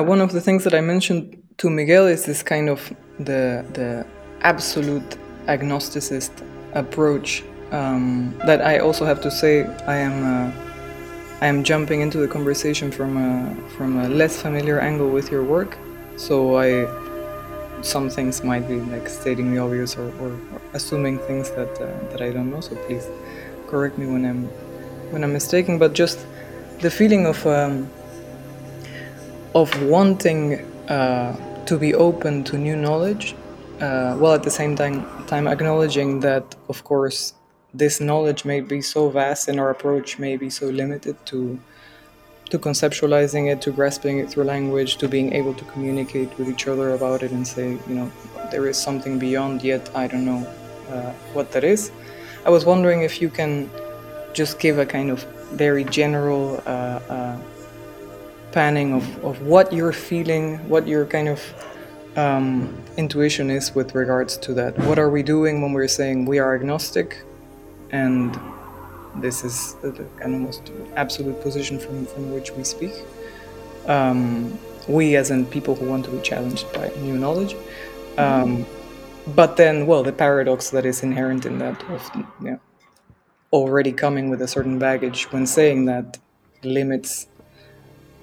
one of the things that I mentioned to Miguel is this kind of the the absolute agnosticist approach um, that I also have to say I am uh, I am jumping into the conversation from a from a less familiar angle with your work, so I some things might be like stating the obvious or, or, or assuming things that uh, that I don't know. So please correct me when I'm when I'm mistaken. But just the feeling of um, of wanting uh, to be open to new knowledge, uh, while at the same time time acknowledging that of course this knowledge may be so vast and our approach may be so limited to to conceptualizing it, to grasping it through language, to being able to communicate with each other about it and say, you know, there is something beyond, yet I don't know uh, what that is. I was wondering if you can just give a kind of very general uh, uh, panning of, of what you're feeling, what your kind of um, intuition is with regards to that. What are we doing when we're saying we are agnostic? and this is the kind of most absolute position from, from which we speak. Um, we, as in people who want to be challenged by new knowledge. Um, but then, well, the paradox that is inherent in that of know, already coming with a certain baggage when saying that limits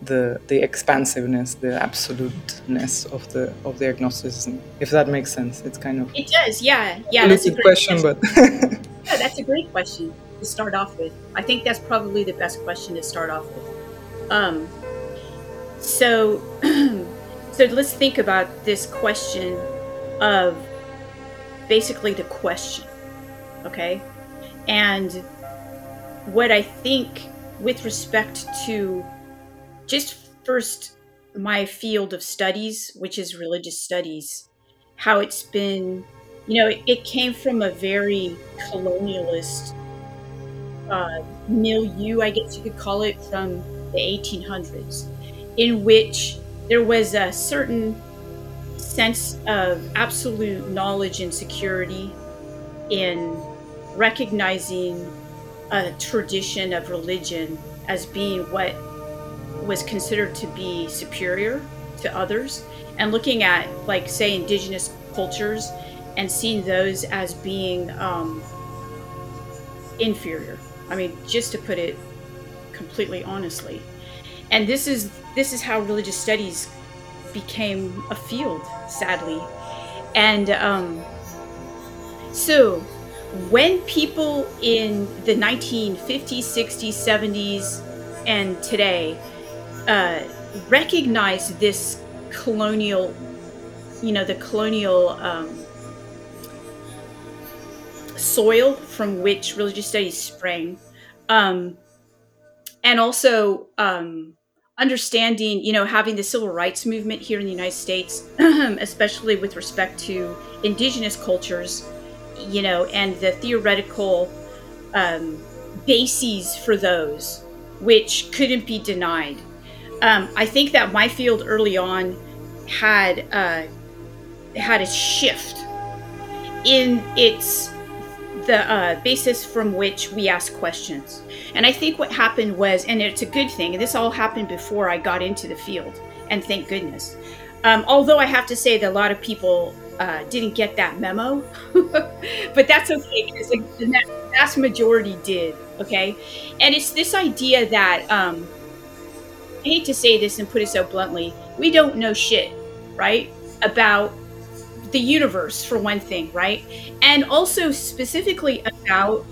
the the expansiveness, the absoluteness of the of the agnosticism. If that makes sense, it's kind of it does. Yeah, yeah. A that's a question, but yeah, that's a great question to start off with. I think that's probably the best question to start off with. Um, so, so let's think about this question of basically the question, okay? And what I think with respect to just first my field of studies, which is religious studies, how it's been, you know, it, it came from a very colonialist uh, milieu, I guess you could call it, from the 1800s, in which there was a certain sense of absolute knowledge and security in recognizing a tradition of religion as being what was considered to be superior to others. And looking at like say indigenous cultures and seeing those as being um, inferior. I mean just to put it completely honestly. And this is this is how religious studies became a field sadly. And um, so when people in the 1950s 60s 70s and today uh, recognize this colonial, you know, the colonial um, soil from which religious studies sprang, um, and also um, understanding, you know, having the civil rights movement here in the United States, especially with respect to indigenous cultures, you know, and the theoretical um, bases for those, which couldn't be denied um, I think that my field early on had uh, had a shift in its the uh, basis from which we ask questions. And I think what happened was, and it's a good thing, and this all happened before I got into the field, and thank goodness. Um, although I have to say that a lot of people uh, didn't get that memo, but that's okay because the vast majority did. Okay, and it's this idea that um, hate to say this and put it so bluntly, we don't know shit, right? About the universe, for one thing, right? And also specifically about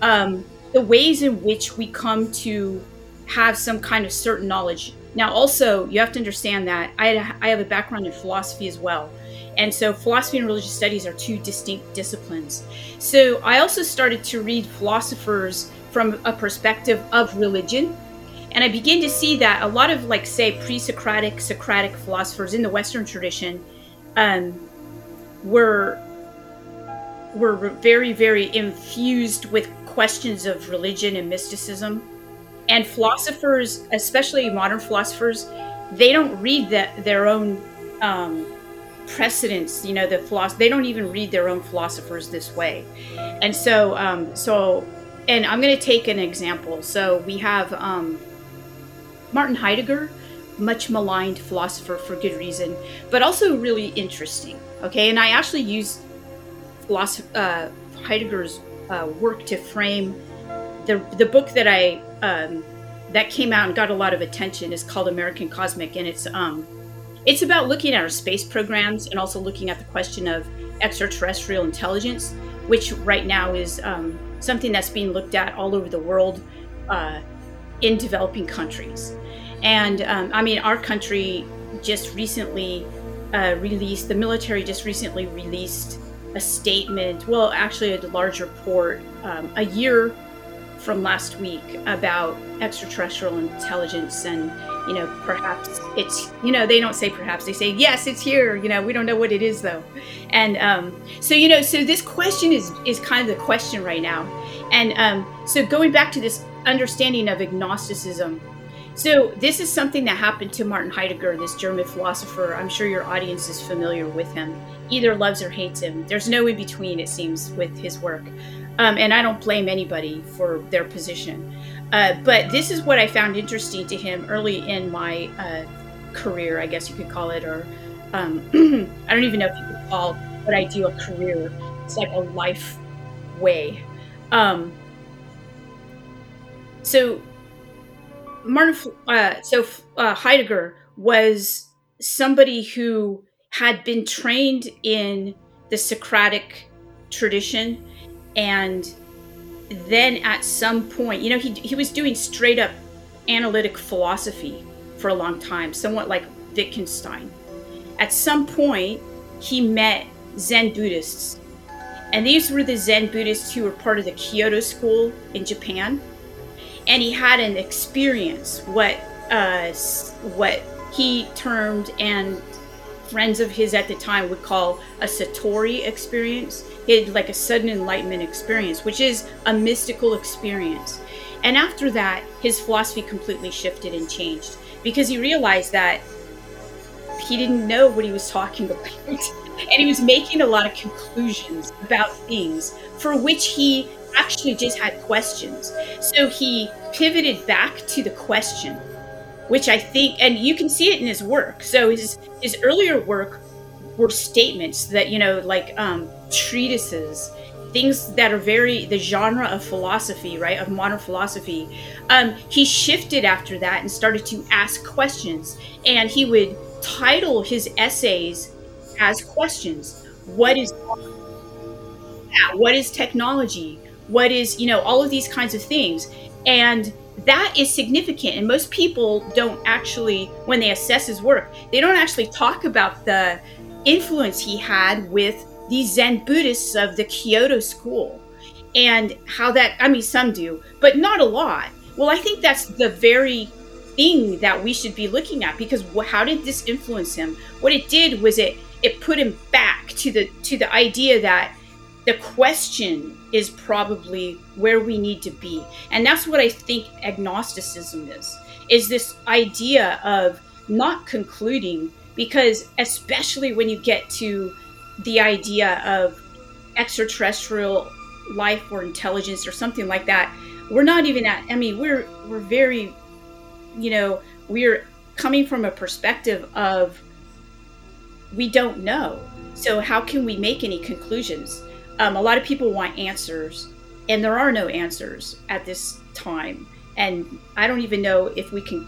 um, the ways in which we come to have some kind of certain knowledge. Now, also, you have to understand that I, I have a background in philosophy as well. And so, philosophy and religious studies are two distinct disciplines. So, I also started to read philosophers from a perspective of religion and I begin to see that a lot of, like, say, pre Socratic, Socratic philosophers in the Western tradition um, were, were very, very infused with questions of religion and mysticism. And philosophers, especially modern philosophers, they don't read the, their own um, precedents. You know, the philosoph- they don't even read their own philosophers this way. And so, um, so, and I'm going to take an example. So we have um, Martin Heidegger much maligned philosopher for good reason, but also really interesting. Okay, and I actually use uh, Heidegger's uh, work to frame the the book that I um, that came out and got a lot of attention is called American Cosmic, and it's um, it's about looking at our space programs and also looking at the question of extraterrestrial intelligence, which right now is um, something that's being looked at all over the world uh, in developing countries. And um, I mean, our country just recently uh, released, the military just recently released a statement, well, actually, a large report um, a year from last week about extraterrestrial intelligence and you know perhaps it's you know they don't say perhaps they say yes it's here you know we don't know what it is though. And um, so you know so this question is is kind of the question right now. And um, so going back to this understanding of agnosticism so this is something that happened to Martin Heidegger, this German philosopher. I'm sure your audience is familiar with him. Either loves or hates him. There's no in between, it seems, with his work. Um, and I don't blame anybody for their position. Uh, but this is what I found interesting to him early in my uh, career, I guess you could call it, or um, I don't even know if you could call what I do a career. It's like a life way. Um, so Martin, uh, so uh, Heidegger was somebody who had been trained in the Socratic tradition, and then at some point, you know, he he was doing straight up analytic philosophy for a long time, somewhat like Wittgenstein. At some point, he met Zen Buddhists, and these were the Zen Buddhists who were part of the Kyoto school in Japan and he had an experience what uh, what he termed and friends of his at the time would call a satori experience. He had like a sudden enlightenment experience which is a mystical experience. And after that his philosophy completely shifted and changed because he realized that he didn't know what he was talking about. And he was making a lot of conclusions about things for which he actually just had questions. So he pivoted back to the question, which I think, and you can see it in his work. So his his earlier work were statements that you know, like um, treatises, things that are very the genre of philosophy, right, of modern philosophy. Um, he shifted after that and started to ask questions, and he would title his essays as questions. What is what is technology? What is you know all of these kinds of things. And that is significant. And most people don't actually when they assess his work they don't actually talk about the influence he had with these zen buddhists of the kyoto school and how that i mean some do but not a lot. Well i think that's the very thing that we should be looking at because how did this influence him? What it did was it it put him back to the to the idea that the question is probably where we need to be. And that's what i think agnosticism is is this idea of not concluding because especially when you get to the idea of extraterrestrial life or intelligence or something like that we're not even at i mean we're we're very you know we're coming from a perspective of we don't know. So how can we make any conclusions um, a lot of people want answers, and there are no answers at this time. And I don't even know if we can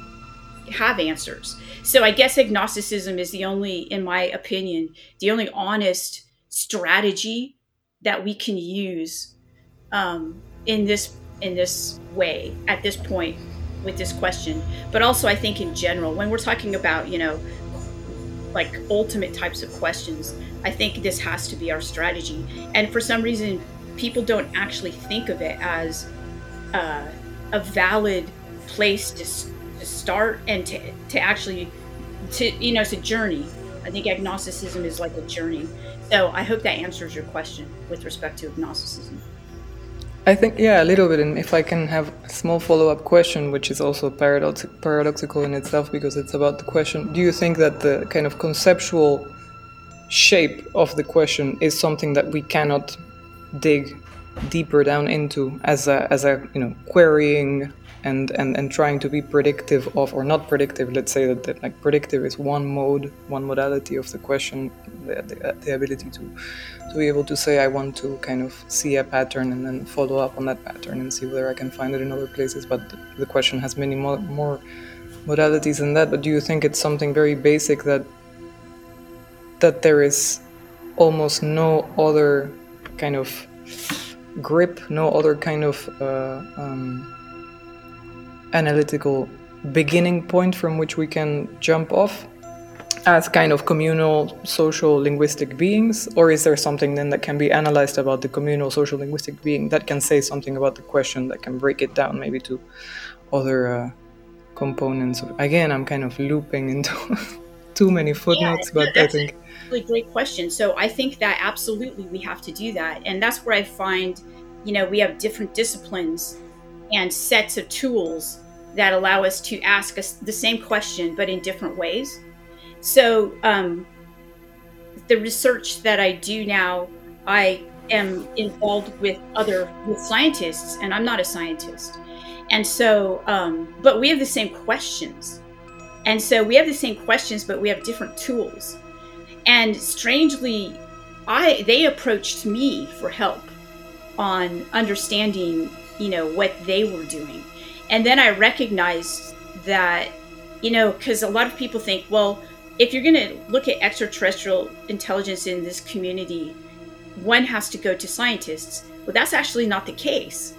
have answers. So I guess agnosticism is the only, in my opinion, the only honest strategy that we can use um, in this in this way at this point with this question. But also, I think in general, when we're talking about you know like ultimate types of questions, I think this has to be our strategy. And for some reason, people don't actually think of it as uh, a valid place to, to start and to, to actually, to, you know, it's a journey. I think agnosticism is like a journey. So I hope that answers your question with respect to agnosticism. I think, yeah, a little bit. And if I can have a small follow up question, which is also paradox- paradoxical in itself because it's about the question do you think that the kind of conceptual shape of the question is something that we cannot dig deeper down into as a as a you know querying and and and trying to be predictive of or not predictive let's say that, that like predictive is one mode one modality of the question the, the, the ability to to be able to say i want to kind of see a pattern and then follow up on that pattern and see whether i can find it in other places. But the, question has many more, more modalities than that. But do you think it's something very basic that that there is almost no other kind of grip, no other kind of uh, um, analytical beginning point from which we can jump off as kind of communal social linguistic beings? Or is there something then that can be analyzed about the communal social linguistic being that can say something about the question that can break it down maybe to other uh, components again i'm kind of looping into too many footnotes yeah, but i think really great question. So I think that absolutely we have to do that. And that's where I find, you know, we have different disciplines and sets of tools that allow us to ask us the same question, but in different ways. So um, the research that I do now, I am involved with other with scientists, and I'm not a scientist. And so, um, but we have the same questions. And so we have the same questions, but we have different tools. And strangely, I they approached me for help on understanding, you know, what they were doing. And then I recognized that, you know, because a lot of people think, well, if you're going to look at extraterrestrial intelligence in this community, one has to go to scientists. Well, that's actually not the case.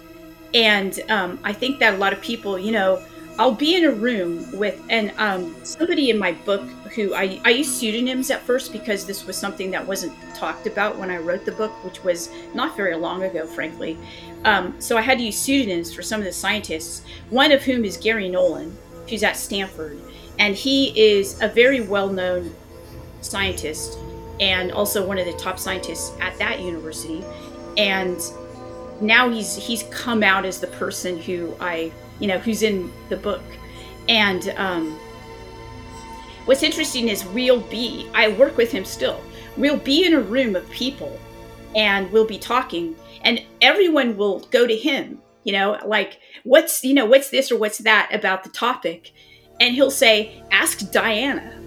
And um, I think that a lot of people, you know, I'll be in a room with and um, somebody in my book who I, I used pseudonyms at first because this was something that wasn't talked about when I wrote the book, which was not very long ago, frankly. Um, so I had to use pseudonyms for some of the scientists, one of whom is Gary Nolan, who's at Stanford. And he is a very well known scientist and also one of the top scientists at that university. And now he's he's come out as the person who I you know, who's in the book. And um, what's interesting is we'll be, I work with him still. We'll be in a room of people and we'll be talking, and everyone will go to him, you know, like, what's, you know, what's this or what's that about the topic? And he'll say, ask Diana,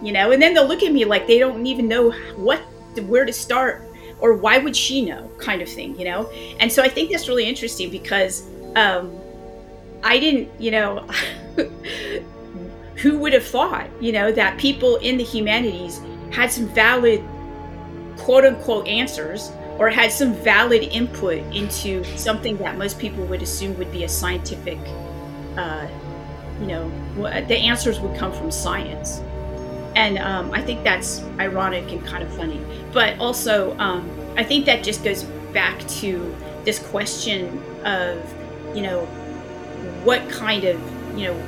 you know, and then they'll look at me like they don't even know what, where to start or why would she know kind of thing, you know? And so I think that's really interesting because, um, I didn't, you know, who would have thought, you know, that people in the humanities had some valid quote unquote answers or had some valid input into something that most people would assume would be a scientific, uh, you know, the answers would come from science. And um, I think that's ironic and kind of funny. But also, um, I think that just goes back to this question of, you know, what kind of you know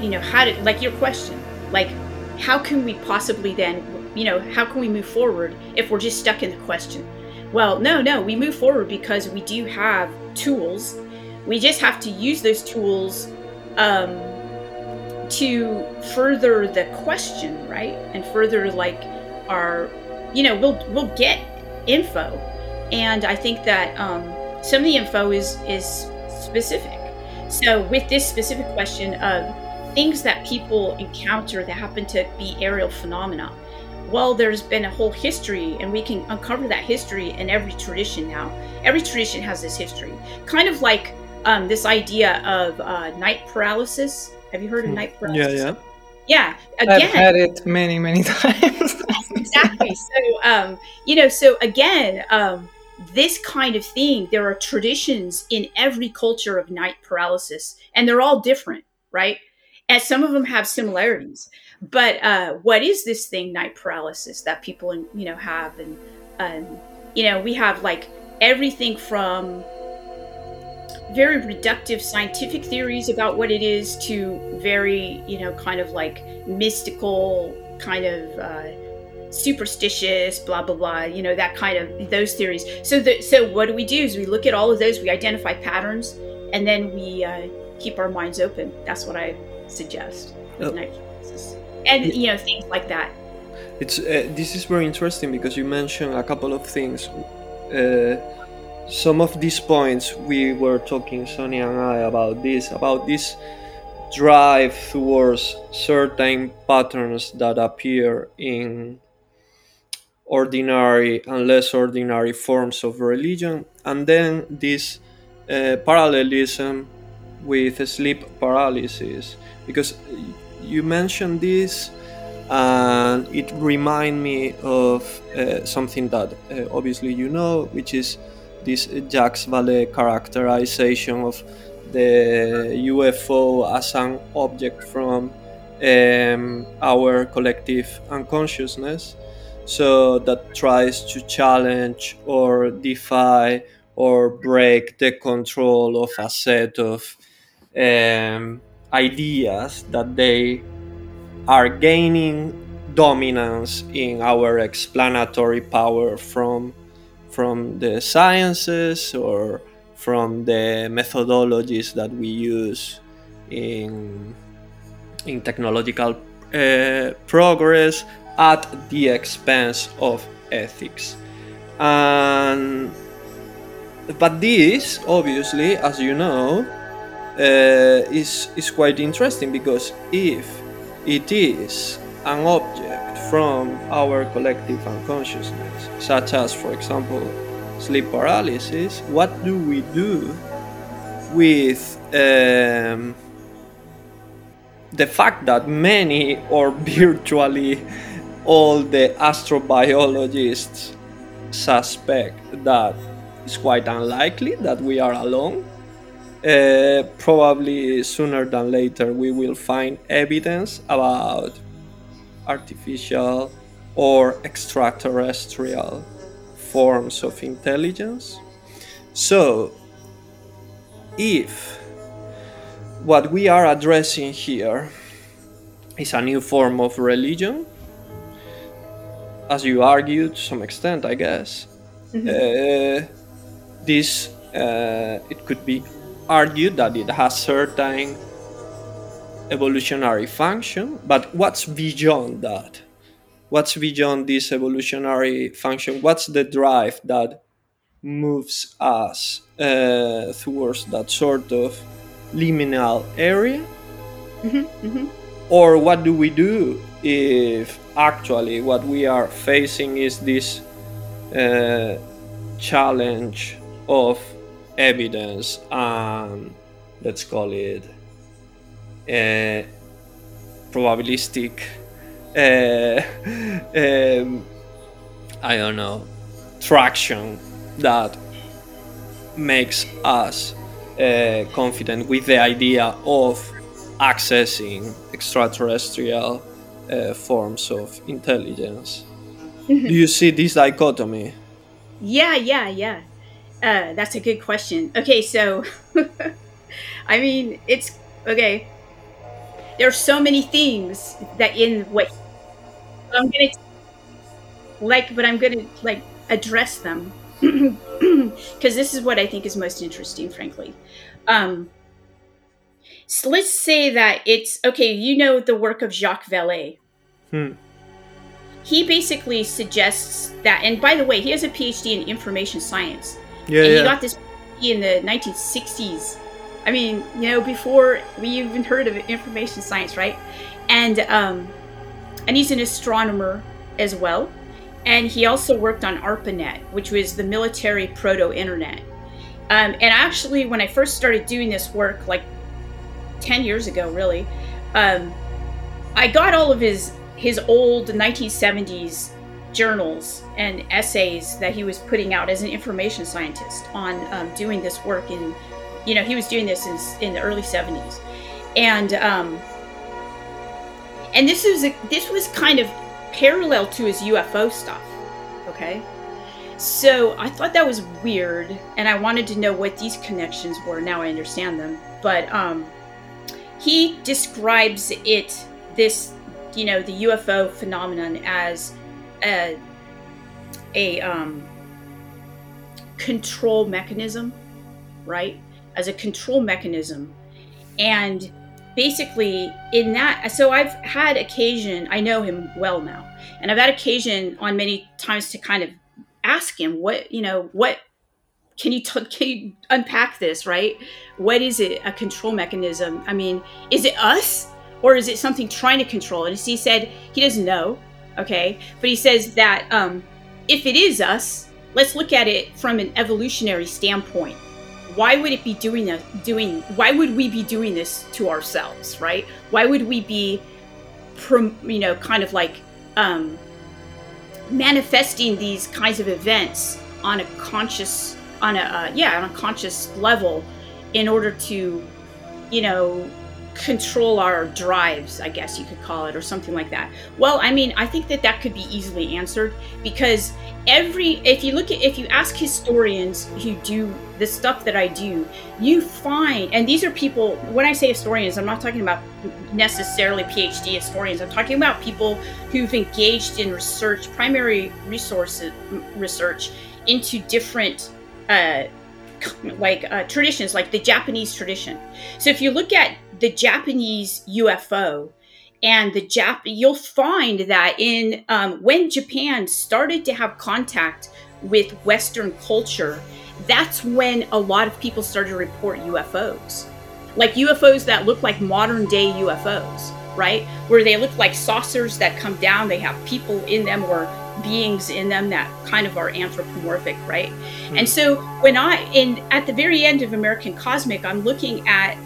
you know how to like your question like how can we possibly then you know how can we move forward if we're just stuck in the question? Well no no we move forward because we do have tools. We just have to use those tools um, to further the question right? And further like our you know we'll we'll get info. And i think that um, some of the info is is specific. So, with this specific question of things that people encounter that happen to be aerial phenomena, well, there's been a whole history, and we can uncover that history in every tradition now. Every tradition has this history, kind of like um, this idea of uh, night paralysis. Have you heard of hmm. night paralysis? Yeah, yeah. Yeah, again, I've had it many, many times. exactly. So, um, you know, so again, um, this kind of thing, there are traditions in every culture of night paralysis, and they're all different, right? And some of them have similarities. But uh, what is this thing, night paralysis, that people, you know, have? And, um, you know, we have like everything from very reductive scientific theories about what it is to very, you know, kind of like mystical kind of. Uh, superstitious, blah blah blah, you know that kind of those theories. So the, so what do we do? Is we look at all of those, we identify patterns, and then we uh, keep our minds open. That's what I suggest with oh. and you know things like that. It's uh, this is very interesting because you mentioned a couple of things. Uh, some of these points we were talking Sonia and I about this about this drive towards certain patterns that appear in ordinary and less ordinary forms of religion and then this uh, parallelism with sleep paralysis because you mentioned this and it remind me of uh, something that uh, obviously you know which is this Jacques Vallée characterization of the UFO as an object from um, our collective unconsciousness. So that tries to challenge or defy or break the control of a set of um, ideas that they are gaining dominance in our explanatory power from from the sciences or from the methodologies that we use in in technological uh, progress at the expense of ethics. And but this obviously as you know uh, is is quite interesting because if it is an object from our collective unconsciousness such as for example sleep paralysis, what do we do with um, the fact that many or virtually all the astrobiologists suspect that it's quite unlikely that we are alone. Uh, probably sooner than later, we will find evidence about artificial or extraterrestrial forms of intelligence. So, if what we are addressing here is a new form of religion, as you argue to some extent, I guess, mm-hmm. uh, this uh, it could be argued that it has certain evolutionary function, but what's beyond that? what's beyond this evolutionary function what's the drive that moves us uh, towards that sort of liminal area mm-hmm, mm-hmm. or what do we do if actually what we are facing is this uh, challenge of evidence and let's call it uh, probabilistic uh, um, I don't know, traction that makes us uh, confident with the idea of accessing extraterrestrial uh, forms of intelligence. Do you see this dichotomy? Yeah, yeah, yeah. Uh, that's a good question. Okay, so I mean, it's okay. There are so many things that in what I'm gonna like, but I'm gonna like address them because this is what I think is most interesting, frankly. Um, so let's say that it's okay. You know the work of Jacques Vallée. Hmm. He basically suggests that, and by the way, he has a PhD in information science. Yeah, and yeah. he got this in the 1960s. I mean, you know, before we even heard of information science, right? And um, and he's an astronomer as well. And he also worked on ARPANET, which was the military proto internet. Um, and actually, when I first started doing this work, like 10 years ago, really, um, I got all of his his old 1970s journals and essays that he was putting out as an information scientist on um, doing this work in, you know, he was doing this in, in the early 70s. And um, and this is this was kind of parallel to his UFO stuff. Okay, so I thought that was weird, and I wanted to know what these connections were. Now I understand them, but um, he describes it this you know the UFO phenomenon as a a um, control mechanism, right? As a control mechanism, and basically in that so i've had occasion i know him well now and i've had occasion on many times to kind of ask him what you know what can you t- can you unpack this right? What is it a control mechanism? I mean is it us or is it something trying to control and he said he doesn't know okay? But he says that um, if it is us let's look at it from an evolutionary standpoint. Why would it be doing that doing why would we be doing this to ourselves right? Why would we be you know kind of like um, manifesting these kinds of events on a conscious on a uh, yeah on a conscious level in order to you know control our drives i guess you could call it or something like that. Well i mean i think that that could be easily answered because every if you look at if you ask historians who do the stuff that i do you find and these are people when i say historians i'm not talking about necessarily phd historians. I'm talking about people who've engaged in research primary resources research into different uh, like uh, traditions like the japanese tradition so if you look at the Japanese UFO and the Jap, you'll find that in um, when Japan started to have contact with Western culture, that's when a lot of people started to report UFOs, like UFOs that look like modern day UFOs, right? Where they look like saucers that come down, they have people in them or beings in them that kind of are anthropomorphic, right? Mm-hmm. And so when I in at the very end of American Cosmic, I'm looking at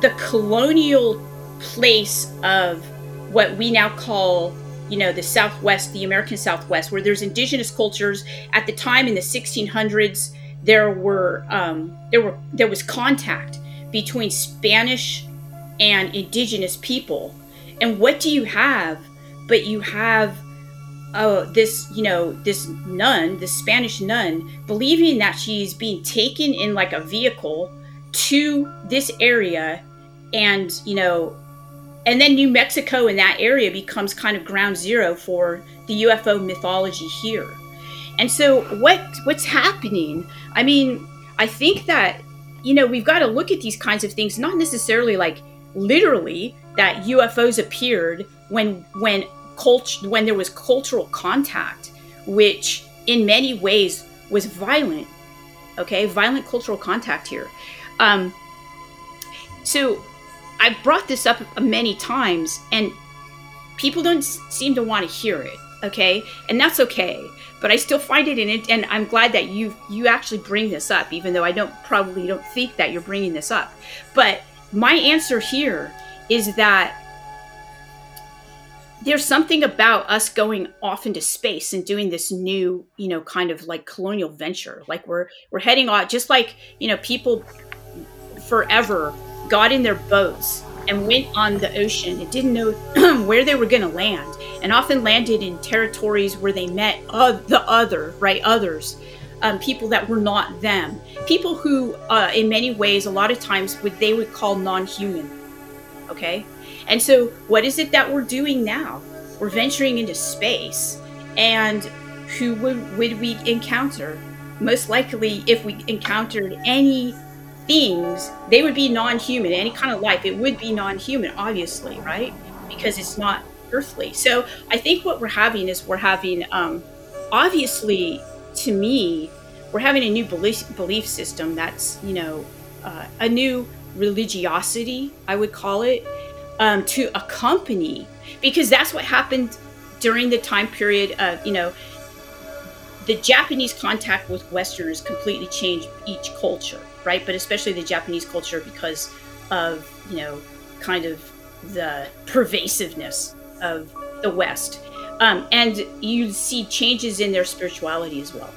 the colonial place of what we now call you know the southwest the american southwest where there's indigenous cultures at the time in the 1600s there were um, there were there was contact between spanish and indigenous people and what do you have but you have uh, this you know this nun this spanish nun believing that she's being taken in like a vehicle to this area and you know and then new mexico in that area becomes kind of ground zero for the ufo mythology here. And so what what's happening? I mean i think that you know we've got to look at these kinds of things not necessarily like literally that ufos appeared when when when there was cultural contact which in many ways was violent okay violent cultural contact here um so I've brought this up many times, and people don't seem to want to hear it. Okay, and that's okay. But I still find it in it, and I'm glad that you you actually bring this up, even though I don't probably don't think that you're bringing this up. But my answer here is that there's something about us going off into space and doing this new, you know, kind of like colonial venture. Like we're we're heading off, just like you know, people forever got in their boats and went on the ocean and didn't know where they were going to land and often landed in territories where they met uh, the other right others um, people that were not them people who uh, in many ways a lot of times would they would call non-human okay and so what is it that we're doing now we're venturing into space and who would, would we encounter most likely if we encountered any things, they would be non human. Any kind of life, it would be non human, obviously, right? Because it's not earthly. So I think what we're having is we're having, um, obviously, to me, we're having a new belief, belief system that's, you know, uh, a new religiosity, I would call it, um, to accompany, because that's what happened during the time period of, you know, the Japanese contact with Westerners completely changed each culture right? But especially the Japanese culture because of, you know, kind of the pervasiveness of the West. Um, and you see changes in their spirituality as well.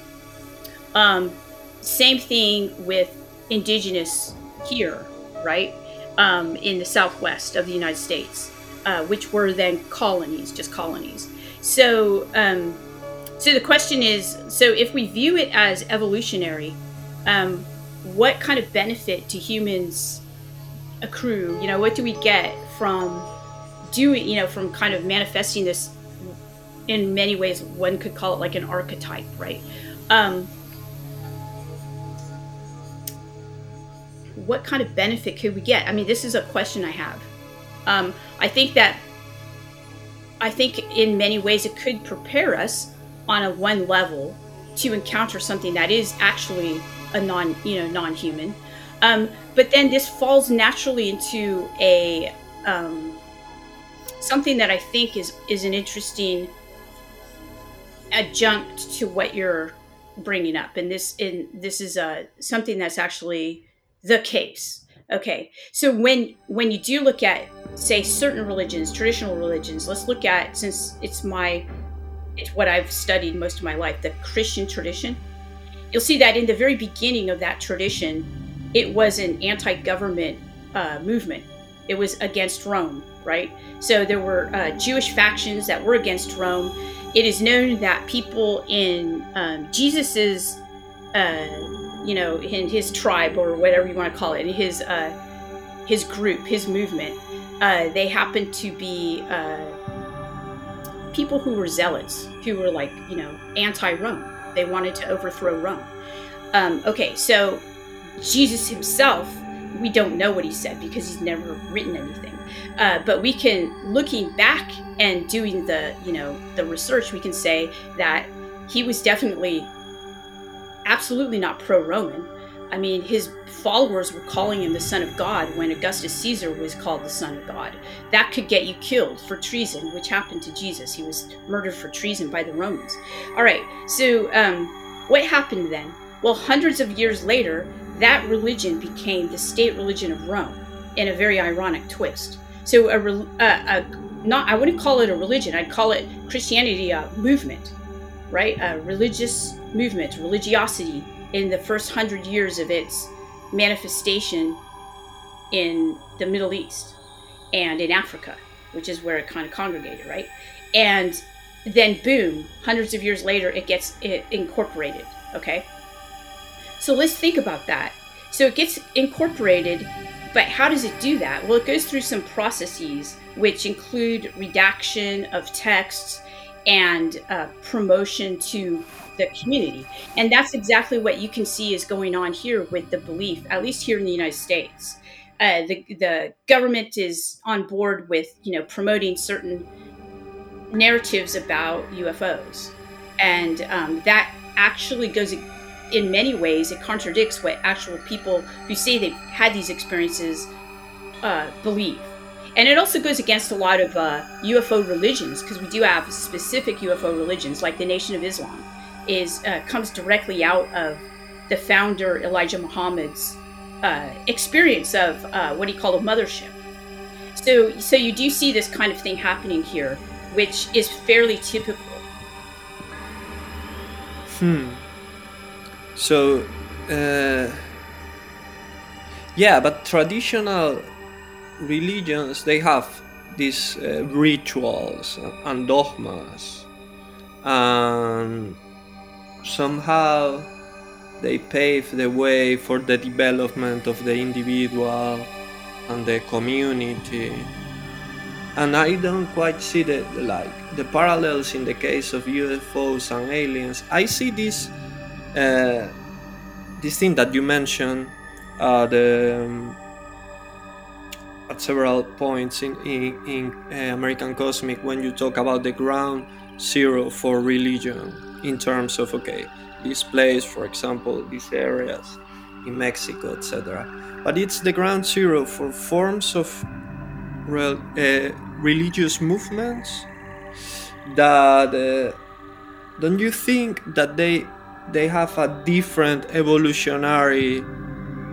Um, same thing with indigenous here, right? Um, in the southwest of the United States, uh, which were then colonies, just colonies. So, um, so the question is: so if we view it as evolutionary, um, what kind of benefit do humans accrue? You know, what do we get from doing, you know, from kind of manifesting this in many ways, one could call it like an archetype, right? What kind of benefit could we get? I mean, this is a question I have. Um, I think that I think in many ways it could prepare us on a one level to encounter something that is actually a non you know non-human um, but then this falls naturally into a um, something that i think is is an interesting adjunct to what you're bringing up and this in this is uh, something that's actually the case. Okay so when when you do look at say certain religions traditional religions let's look at since it's my it's what i've studied most of my life the christian tradition you'll see that in the very beginning of that tradition it was an anti-government uh, movement. It was against rome right? So there were uh, jewish factions that were against rome. It is known that people in um, jesus's uh, you know in his tribe or whatever you want to call it in his uh, his group his movement uh, they happened to be uh, people who were zealots who were like you know anti-rome. They wanted to overthrow rome. Um, okay so jesus himself we don't know what he said because he's never written anything. Uh, but we can looking back and doing the you know the research we can say that he was definitely absolutely not pro-roman. I mean his followers were calling him the son of god when augustus caesar was called the son of god. That could get you killed for treason which happened to jesus. He was murdered for treason by the romans. All right so um, what happened then? Well hundreds of years later that religion became the state religion of rome in a very ironic twist. So a, a, a not I wouldn't call it a religion. I'd call it Christianity a movement, right? A religious movement, religiosity in the first hundred years of its manifestation in the Middle East and in Africa, which is where it kind of congregated, right? And then boom, hundreds of years later, it gets incorporated. Okay, so let's think about that. So it gets incorporated but how does it do that? Well, it goes through some processes which include redaction of texts and uh, promotion to the community. And that's exactly what you can see is going on here with the belief, at least here in the United States. Uh, the, the government is on board with, you know, promoting certain narratives about UFOs. And um, that actually goes in many ways, it contradicts what actual people who say they've had these experiences uh, believe. And it also goes against a lot of uh, UFO religions because we do have specific UFO religions, like the Nation of Islam, is uh, comes directly out of the founder Elijah Muhammad's uh, experience of uh, what he called a mothership. So, so you do see this kind of thing happening here, which is fairly typical. Hmm. So, uh, yeah, but traditional religions they have these uh, rituals and dogmas, and somehow they pave the way for the development of the individual and the community. And I don't quite see the like the parallels in the case of UFOs and aliens. I see this uh, this thing that you mentioned uh, the um, at several points in in, in uh, American Cosmic when you talk about the ground zero for religion in terms of okay this place for example these areas in Mexico etc but it's the ground zero for forms of uh, religious movements that uh, don't you think that they they have a different evolutionary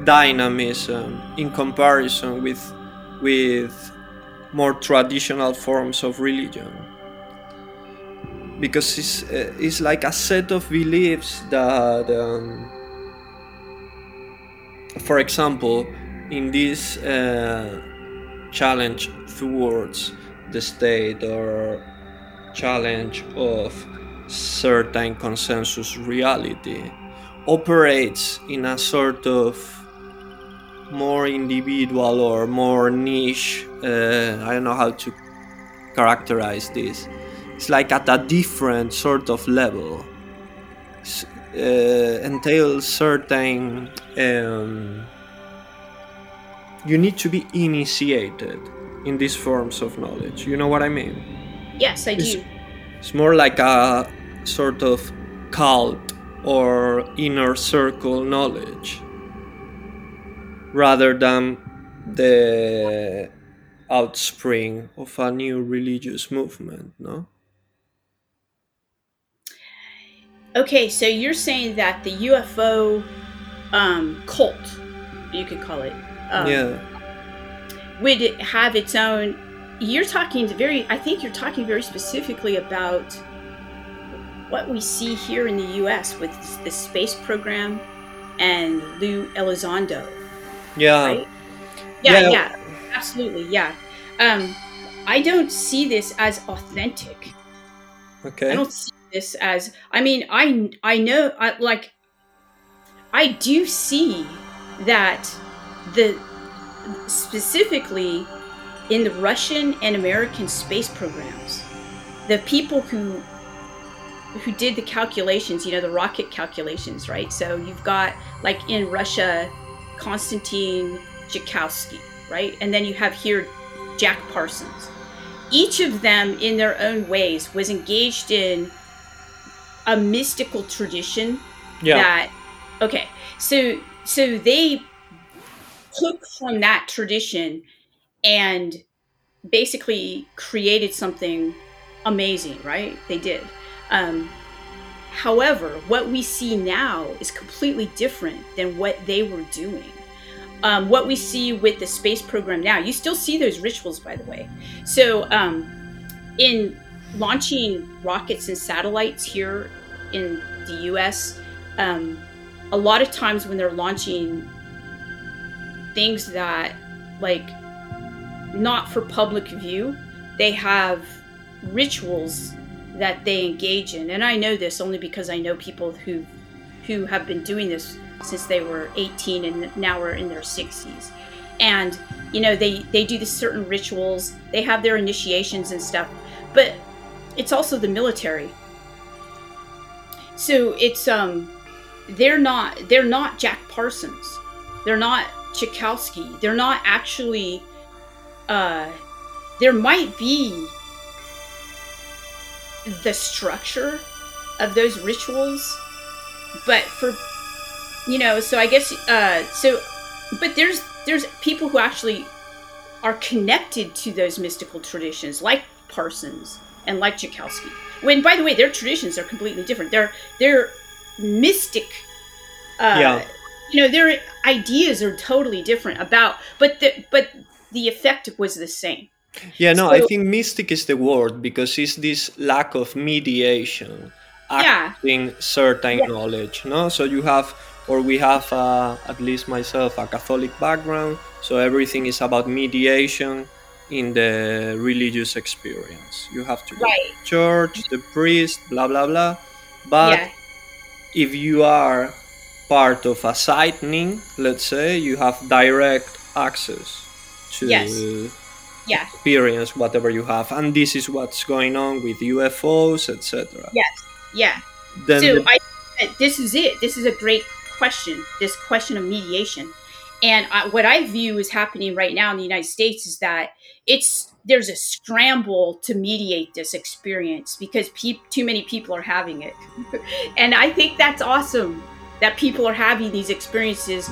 dynamism in comparison with with more traditional forms of religion. Because it's, uh, it's like a set of beliefs that um, for example in this uh, challenge towards the state or challenge of certain consensus reality operates in a sort of more individual or more niche uh, i don't know how to characterize this. It's like at a different sort of level. Uh, entails certain um, you need to be initiated in these forms of knowledge. You know what i mean? Yes i it's, do. it's more like a sort of cult or inner circle knowledge rather than the outspring of a new religious movement, no? Okay, so you're saying that the UFO um, cult, you could call it, um, yeah. would have its own. You're talking very. I think you're talking very specifically about what we see here in the U.S. with the space program and Lou Elizondo. Yeah. Right? Yeah, Yeah. yeah, absolutely, yeah. Um, I don't see this as authentic. Okay. I don't see this as. I mean, I I know, I like. I do see that the specifically in the Russian and American space programs, the people who who did the calculations, you know, the rocket calculations, right? So you've got like in Russia, Konstantin Tsiolkovsky, right? And then you have here Jack Parsons. Each of them, in their own ways, was engaged in a mystical tradition yeah. that okay so so they took from that tradition and basically created something amazing right they did um, however what we see now is completely different than what they were doing. Um, what we see with the space program now you still see those rituals by the way. So um, in launching rockets and satellites here in the us um, a lot of times when they're launching things that like not for public view they have rituals that they engage in. And i know this only because i know people who who have been doing this since they were 18 and now are in their 60s and you know they they do the certain rituals. They have their initiations and stuff. But it's also the military. So it's um they're not they're not Jack Parsons. They're not Tsiolkovsky. They're not actually uh there might be the structure of those rituals but for you know so i guess uh so but there's there's people who actually are connected to those mystical traditions like parsons and like tsiolkovsky. When by the way their traditions are completely different. They're they're mystic uh Yeah. you know their ideas are totally different about but the but the effect was the same Yeah, no, I think mystic is the word because it's this lack of mediation, Yeah. acting certain Yeah. knowledge. No, so you have, or we have, uh, at least myself, a Catholic background. So everything is about mediation in the religious experience. You have to go Right. to church, the priest, blah blah blah. But yeah if you are part of a sightning, let's say, you have direct access to Yes. Yeah experience whatever you have, and this is what's going on with UFOs, etc. yes yeah Then so the- I, this is it. This is a great question. This question of mediation, and I, what I view is happening right now in the United States is that it's there's a scramble to mediate this experience because peop too many people are having it, and I think that's awesome that people are having these experiences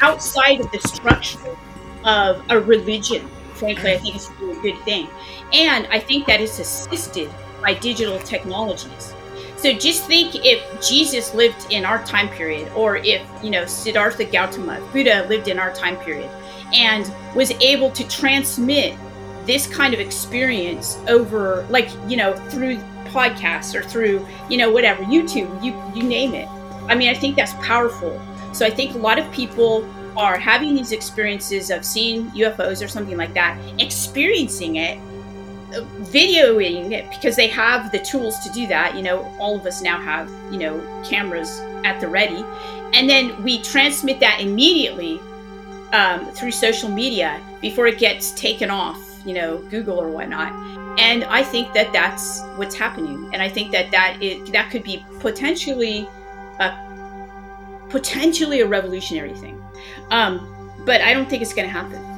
outside of the structure of a religion. Frankly, I think it's a really good thing, and I think that it's assisted by digital technologies. So just think if Jesus lived in our time period, or if, you know, Siddhartha Gautama, Buddha lived in our time period, and was able to transmit this kind of experience over, like, you know, through podcasts or through, you know, whatever, YouTube, you, you name it. I mean, I think that's powerful. So I think a lot of people are having these experiences of seeing UFOs or something like that, experiencing it, videoing it because they have the tools to do that. You know, all of us now have, you know, cameras at the ready. And then we transmit that immediately um, through social media before it gets taken off, you know, Google or whatnot. And I think that that's what's happening. And I think that that, is, that could be potentially a, potentially a revolutionary thing. Um, but I don't think it's going to happen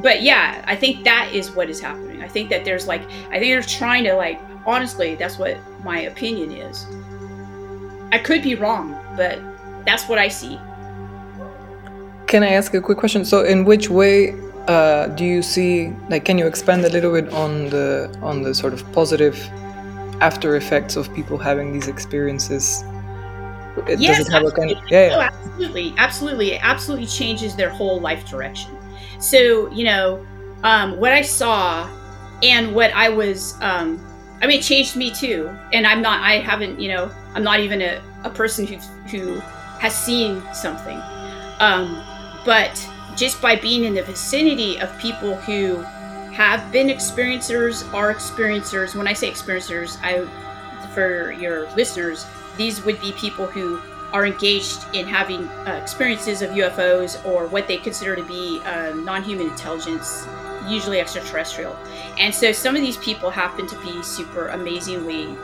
but yeah, I think that is what is happening. I think that there's like, I think they're trying to like, honestly, that's what my opinion is. I could be wrong, but that's what I see. Can I ask a quick question? So, in which way uh, do you see? Like, can you expand a little bit on the on the sort of positive after effects of people having these experiences? It have a kind of, yeah, yeah. Oh, absolutely, absolutely, it absolutely changes their whole life direction. So, you know, um, what I saw and what I was, um, I mean, it changed me too. And I'm not, I haven't, you know, I'm not even a, a person who who has seen something. Um, but just by being in the vicinity of people who have been experiencers, are experiencers. When I say experiencers, I, for your listeners, these would be people who are engaged in having uh, experiences of UFOs or what they consider to be uh, non human intelligence, usually extraterrestrial. And so some of these people happen to be super amazingly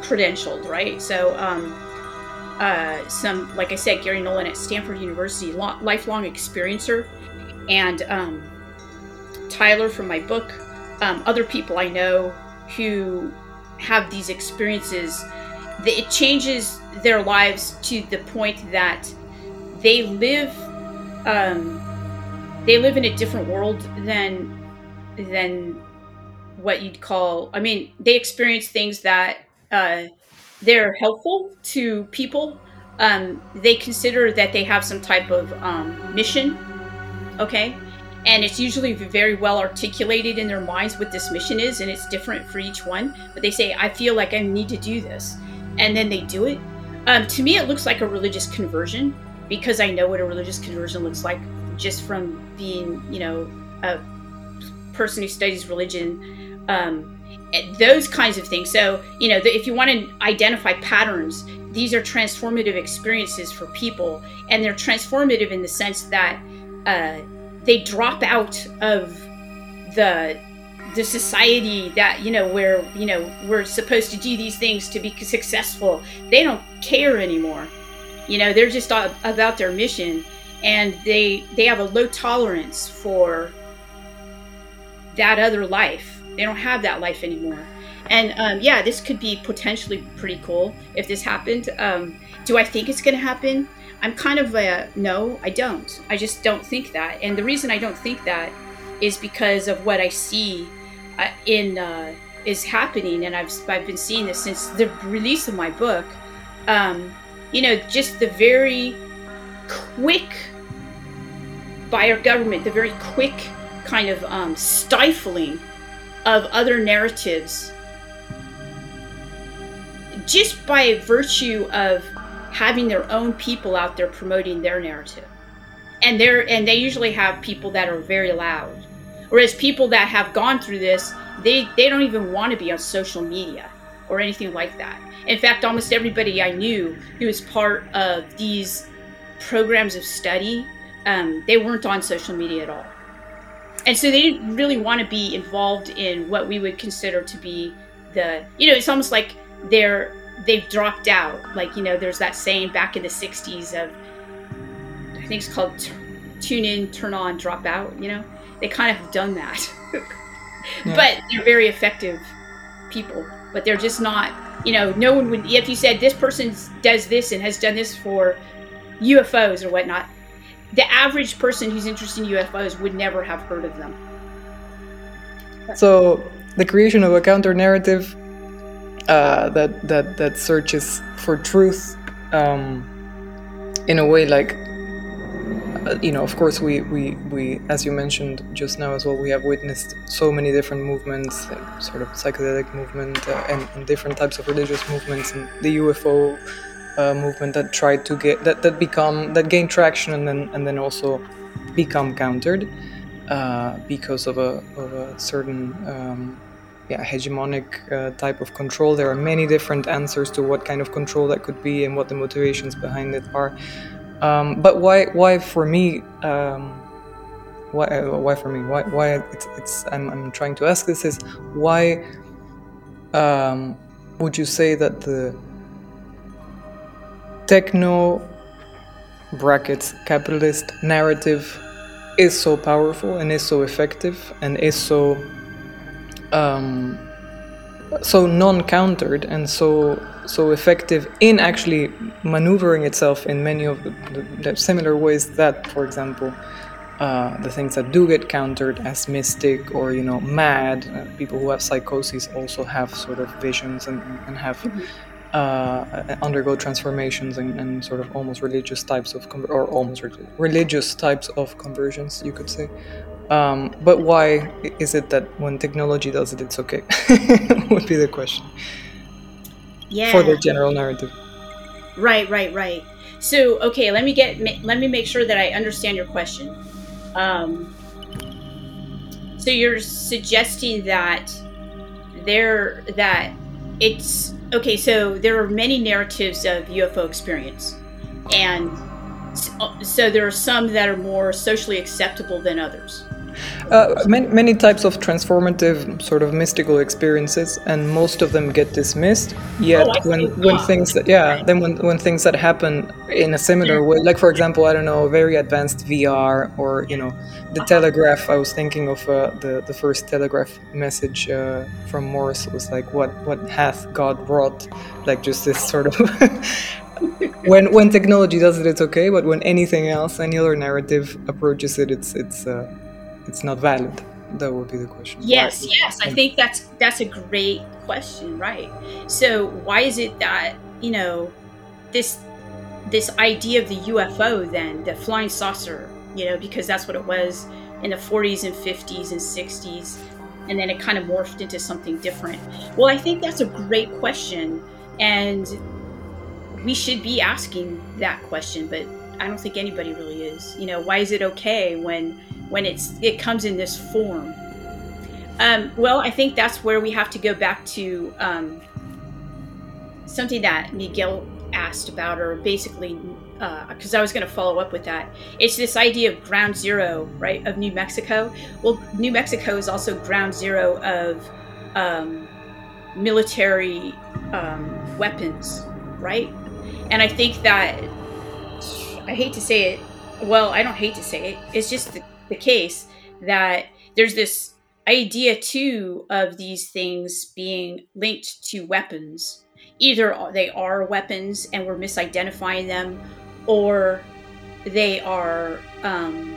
credentialed, right? So, um, uh, some, like I said, Garry Nolan at Stanford University, lo- lifelong experiencer, and um, Tyler from my book, um, other people I know who have these experiences it changes their lives to the point that they live um, they live in a different world than than what you'd call i mean they experience things that uh, they're helpful to people. Um, they consider that they have some type of um, mission okay? And it's usually very well articulated in their minds what this mission is and it's different for each one. But they say i feel like i need to do this and then they do it. Um, to me, it looks like a religious conversion because I know what a religious conversion looks like just from being, you know, a person who studies religion. Um, those kinds of things. So, you know, the, if you want to identify patterns, these are transformative experiences for people, and they're transformative in the sense that uh, they drop out of the the society that you know where you know we're supposed to do these things to be successful. They don't care anymore. You know they're just about their mission. And they they have a low tolerance for that other life. They don't have that life anymore. And um, yeah this could be potentially pretty cool if this happened. Um, do i think it's going to happen? I'm kind of a no i don't. I just don't think that. And the reason i don't think that is because of what i see in uh, is happening, and I've I've been seeing this since the release of my book. Um, you know, just the very quick by our government, the very quick kind of um, stifling of other narratives, just by virtue of having their own people out there promoting their narrative, and they're and they usually have people that are very loud Whereas people that have gone through this, they, they don't even want to be on social media or anything like that. In fact, almost everybody I knew who was part of these programs of study, um, they weren't on social media at all. And so they didn't really want to be involved in what we would consider to be the, you know, it's almost like they're, they've dropped out. Like, you know, there's that saying back in the 60s of, I think it's called tune in, turn on, drop out, you know? They kind of have done that. yeah. But they're very effective people. But they're just not, you know, no one would, if you said this person does this and has done this for UFOs or whatnot, the average person who's interested in UFOs would never have heard of them. So the creation of a counter narrative uh, that that that searches for truth um, in a way like you know, of course, we, we, we, as you mentioned just now as well, we have witnessed so many different movements, sort of psychedelic movement, uh, and, and, different types of religious movements, and the UFO uh, movement that tried to get that that become that gain traction and then and then also become countered uh, because of a of a certain. Um, yeah, hegemonic uh, type of control. There are many different answers to what kind of control that could be and what the motivations behind it are. Um, but why why for me um, why uh, why for me? Why why it's, it's I'm, I'm trying to ask this is why um, would you say that the techno brackets capitalist narrative is so powerful and is so effective and is so um, so non-countered and so so effective in actually maneuvering itself in many of the, the, the similar ways that, for example, uh, the things that do get countered as mystic or you know mad uh, people who have psychosis also have sort of visions and, and have mm-hmm. uh, undergo transformations and, and, sort of almost religious types of or almost re- religious types of conversions you could say um, but why is it that when technology does it it's okay? Would be the question. Yeah for the general narrative. Right right right. So okay let me get let me make sure that i understand your question. Um, so you're suggesting that there that it's okay. So there are many narratives of UFO experience, and so there are some that are more socially acceptable than others. Uh, many, many types of transformative sort of mystical experiences and most of them get dismissed. Yet oh, when when things that yeah then when, when things that happen in a similar way like for example i don't know very advanced vr or you know the telegraph i was thinking of uh, the the first telegraph message uh, from morse was like what what hath god wrought? Like just this sort of when when technology does it it's okay but when anything else any other narrative approaches it it's it's uh, it's not valid. That would be the question. Yes why? yes i think that's that's a great question right. So why is it that you know this this idea of the ufo then the flying saucer you know because that's what it was in the 40s and 50s and 60s and then it kind of morphed into something different. Well i think that's a great question and we should be asking that question but i don't think anybody really is. You know why is it okay when when it's it comes in this form. Um, well, I think that's where we have to go back to um, something that Miguel asked about, or basically, because uh, I was going to follow up with that. It's this idea of ground zero, right, of New Mexico. Well, New Mexico is also ground zero of um, military um, weapons, right? And I think that I hate to say it. Well, I don't hate to say it. It's just the, the case that there's this idea too of these things being linked to weapons. Either they are weapons and we're misidentifying them, or they are, um,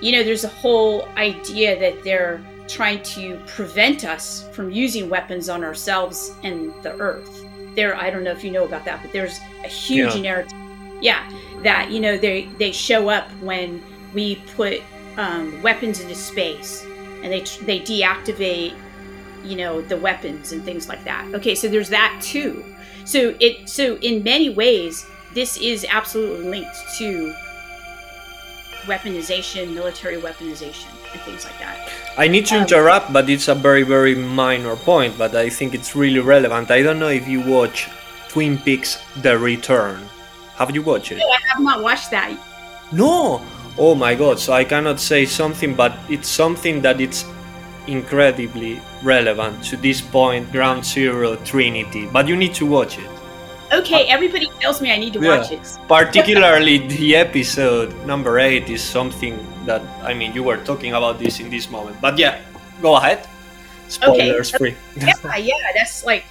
you know, there's a whole idea that they're trying to prevent us from using weapons on ourselves and the earth. There, I don't know if you know about that, but there's a huge yeah. narrative. Yeah, that you know they they show up when we put um, weapons into space, and they they deactivate, you know, the weapons and things like that. Okay, so there's that too. So it so in many ways, this is absolutely linked to weaponization, military weaponization, and things like that. I need to um, interrupt, but it's a very very minor point, but I think it's really relevant. I don't know if you watch Twin Peaks: The Return. Have you watched it? No, I have not watched that. No, oh my god so i cannot say something but it's something that it's incredibly relevant to this point ground zero trinity. But you need to watch it. Okay uh, everybody tells me i need to yeah. watch it. Particularly the episode number eight is something that i mean you were talking about this in this moment. But yeah go ahead. Spoilers okay. free. yeah yeah that's like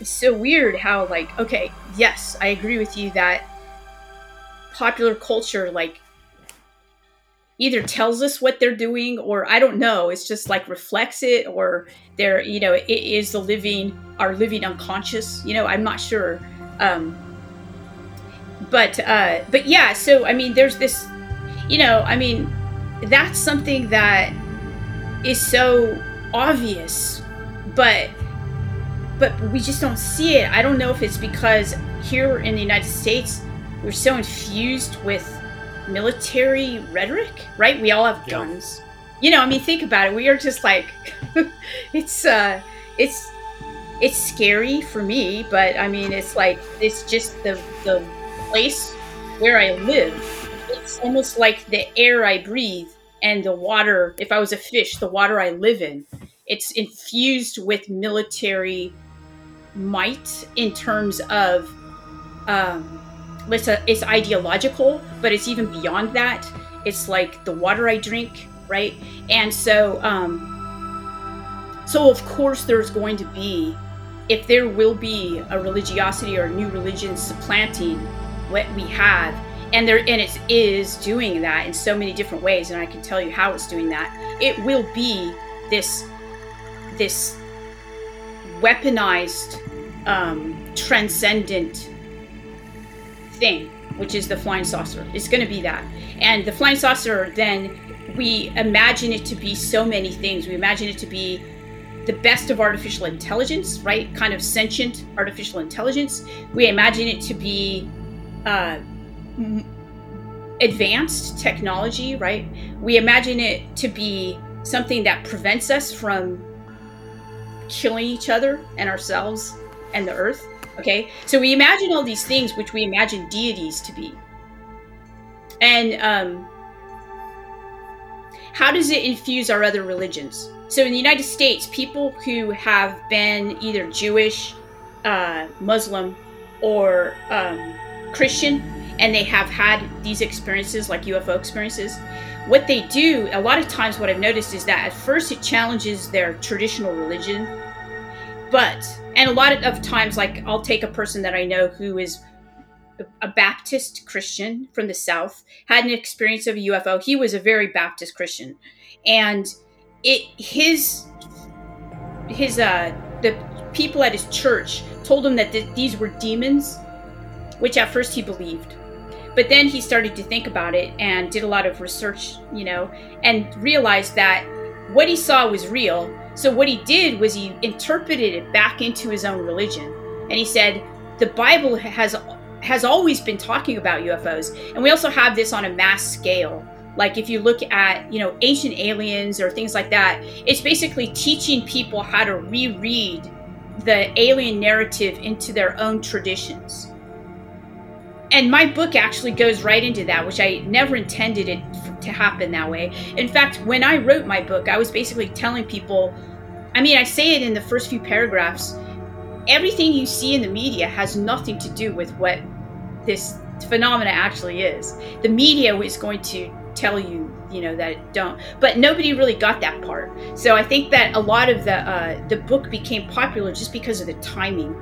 it's so weird how like okay yes i agree with you that popular culture like either tells us what they're doing or I don't know. It's just like reflects it or they're, you know, it is the living, our living unconscious. You know, I'm not sure. Um, but, uh, but yeah, so I mean, there's this, you know, I mean, that's something that is so obvious, but, but we just don't see it. I don't know if it's because here in the United States, we're so infused with military rhetoric, right? We all have guns. Yeah. You know, I mean, think about it. We are just like, it's uh, it's it's scary for me, but I mean, it's like it's just the the place where I live. It's almost like the air I breathe and the water. If I was a fish, the water I live in, it's infused with military might in terms of um, it's a, it's ideological, but it's even beyond that. It's like the water I drink, right? And so, um, So, of course, there's going to be, if there will be a religiosity or a new religion supplanting what we have, and there and it is doing that in so many different ways, and I can tell you how it's doing that. It will be this this weaponized, um, transcendent thing, which is the flying saucer. It's going to be that, and the flying saucer then we imagine it to be so many things. We imagine it to be the best of artificial intelligence, right? Kind of sentient artificial intelligence. We imagine it to be uh, advanced technology, right? We imagine it to be something that prevents us from killing each other and ourselves and the earth. Okay, so we imagine all these things which we imagine deities to be. And um, how does it infuse our other religions? So in the United States, people who have been either Jewish, uh, Muslim, or um, Christian, and they have had these experiences like UFO experiences, what they do, a lot of times, what I've noticed is that at first it challenges their traditional religion. But, and a lot of times, like I'll take a person that I know who is a Baptist Christian from the South, had an experience of a UFO. He was a very Baptist Christian, and it his his uh the people at his church told him that th- these were demons, which at first he believed. But then he started to think about it and did a lot of research, you know, and realized that what he saw was real. So what he did was he interpreted it back into his own religion. And he said, the Bible has has always been talking about UFOs. And we also have this on a mass scale. Like if you look at, you know, ancient aliens or things like that, it's basically teaching people how to reread the alien narrative into their own traditions. And my book actually goes right into that, which I never intended it to happen that way. In fact, when I wrote my book, I was basically telling people I mean, I say it in the first few paragraphs everything you see in the media has nothing to do with what this phenomena actually is. The media is going to tell you, you know, that don't. But nobody really got that part. So I think that a lot of the uh, the book became popular just because of the timing.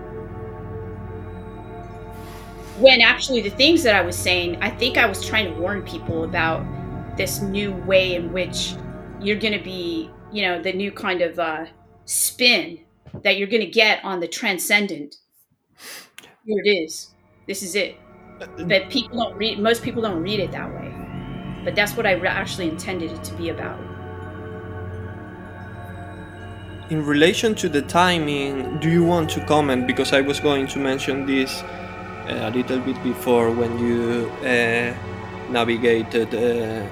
When actually the things that I was saying, I think I was trying to warn people about this new way in which you're going to be, you know, the new kind of uh, spin that you're going to get on the transcendent. Here it is. This is it. But people don't read. Most people don't read it that way. But that's what I actually intended it to be about. In relation to the timing, do you want to comment? Because I was going to mention this uh, a little bit before when you uh, navigated. Uh,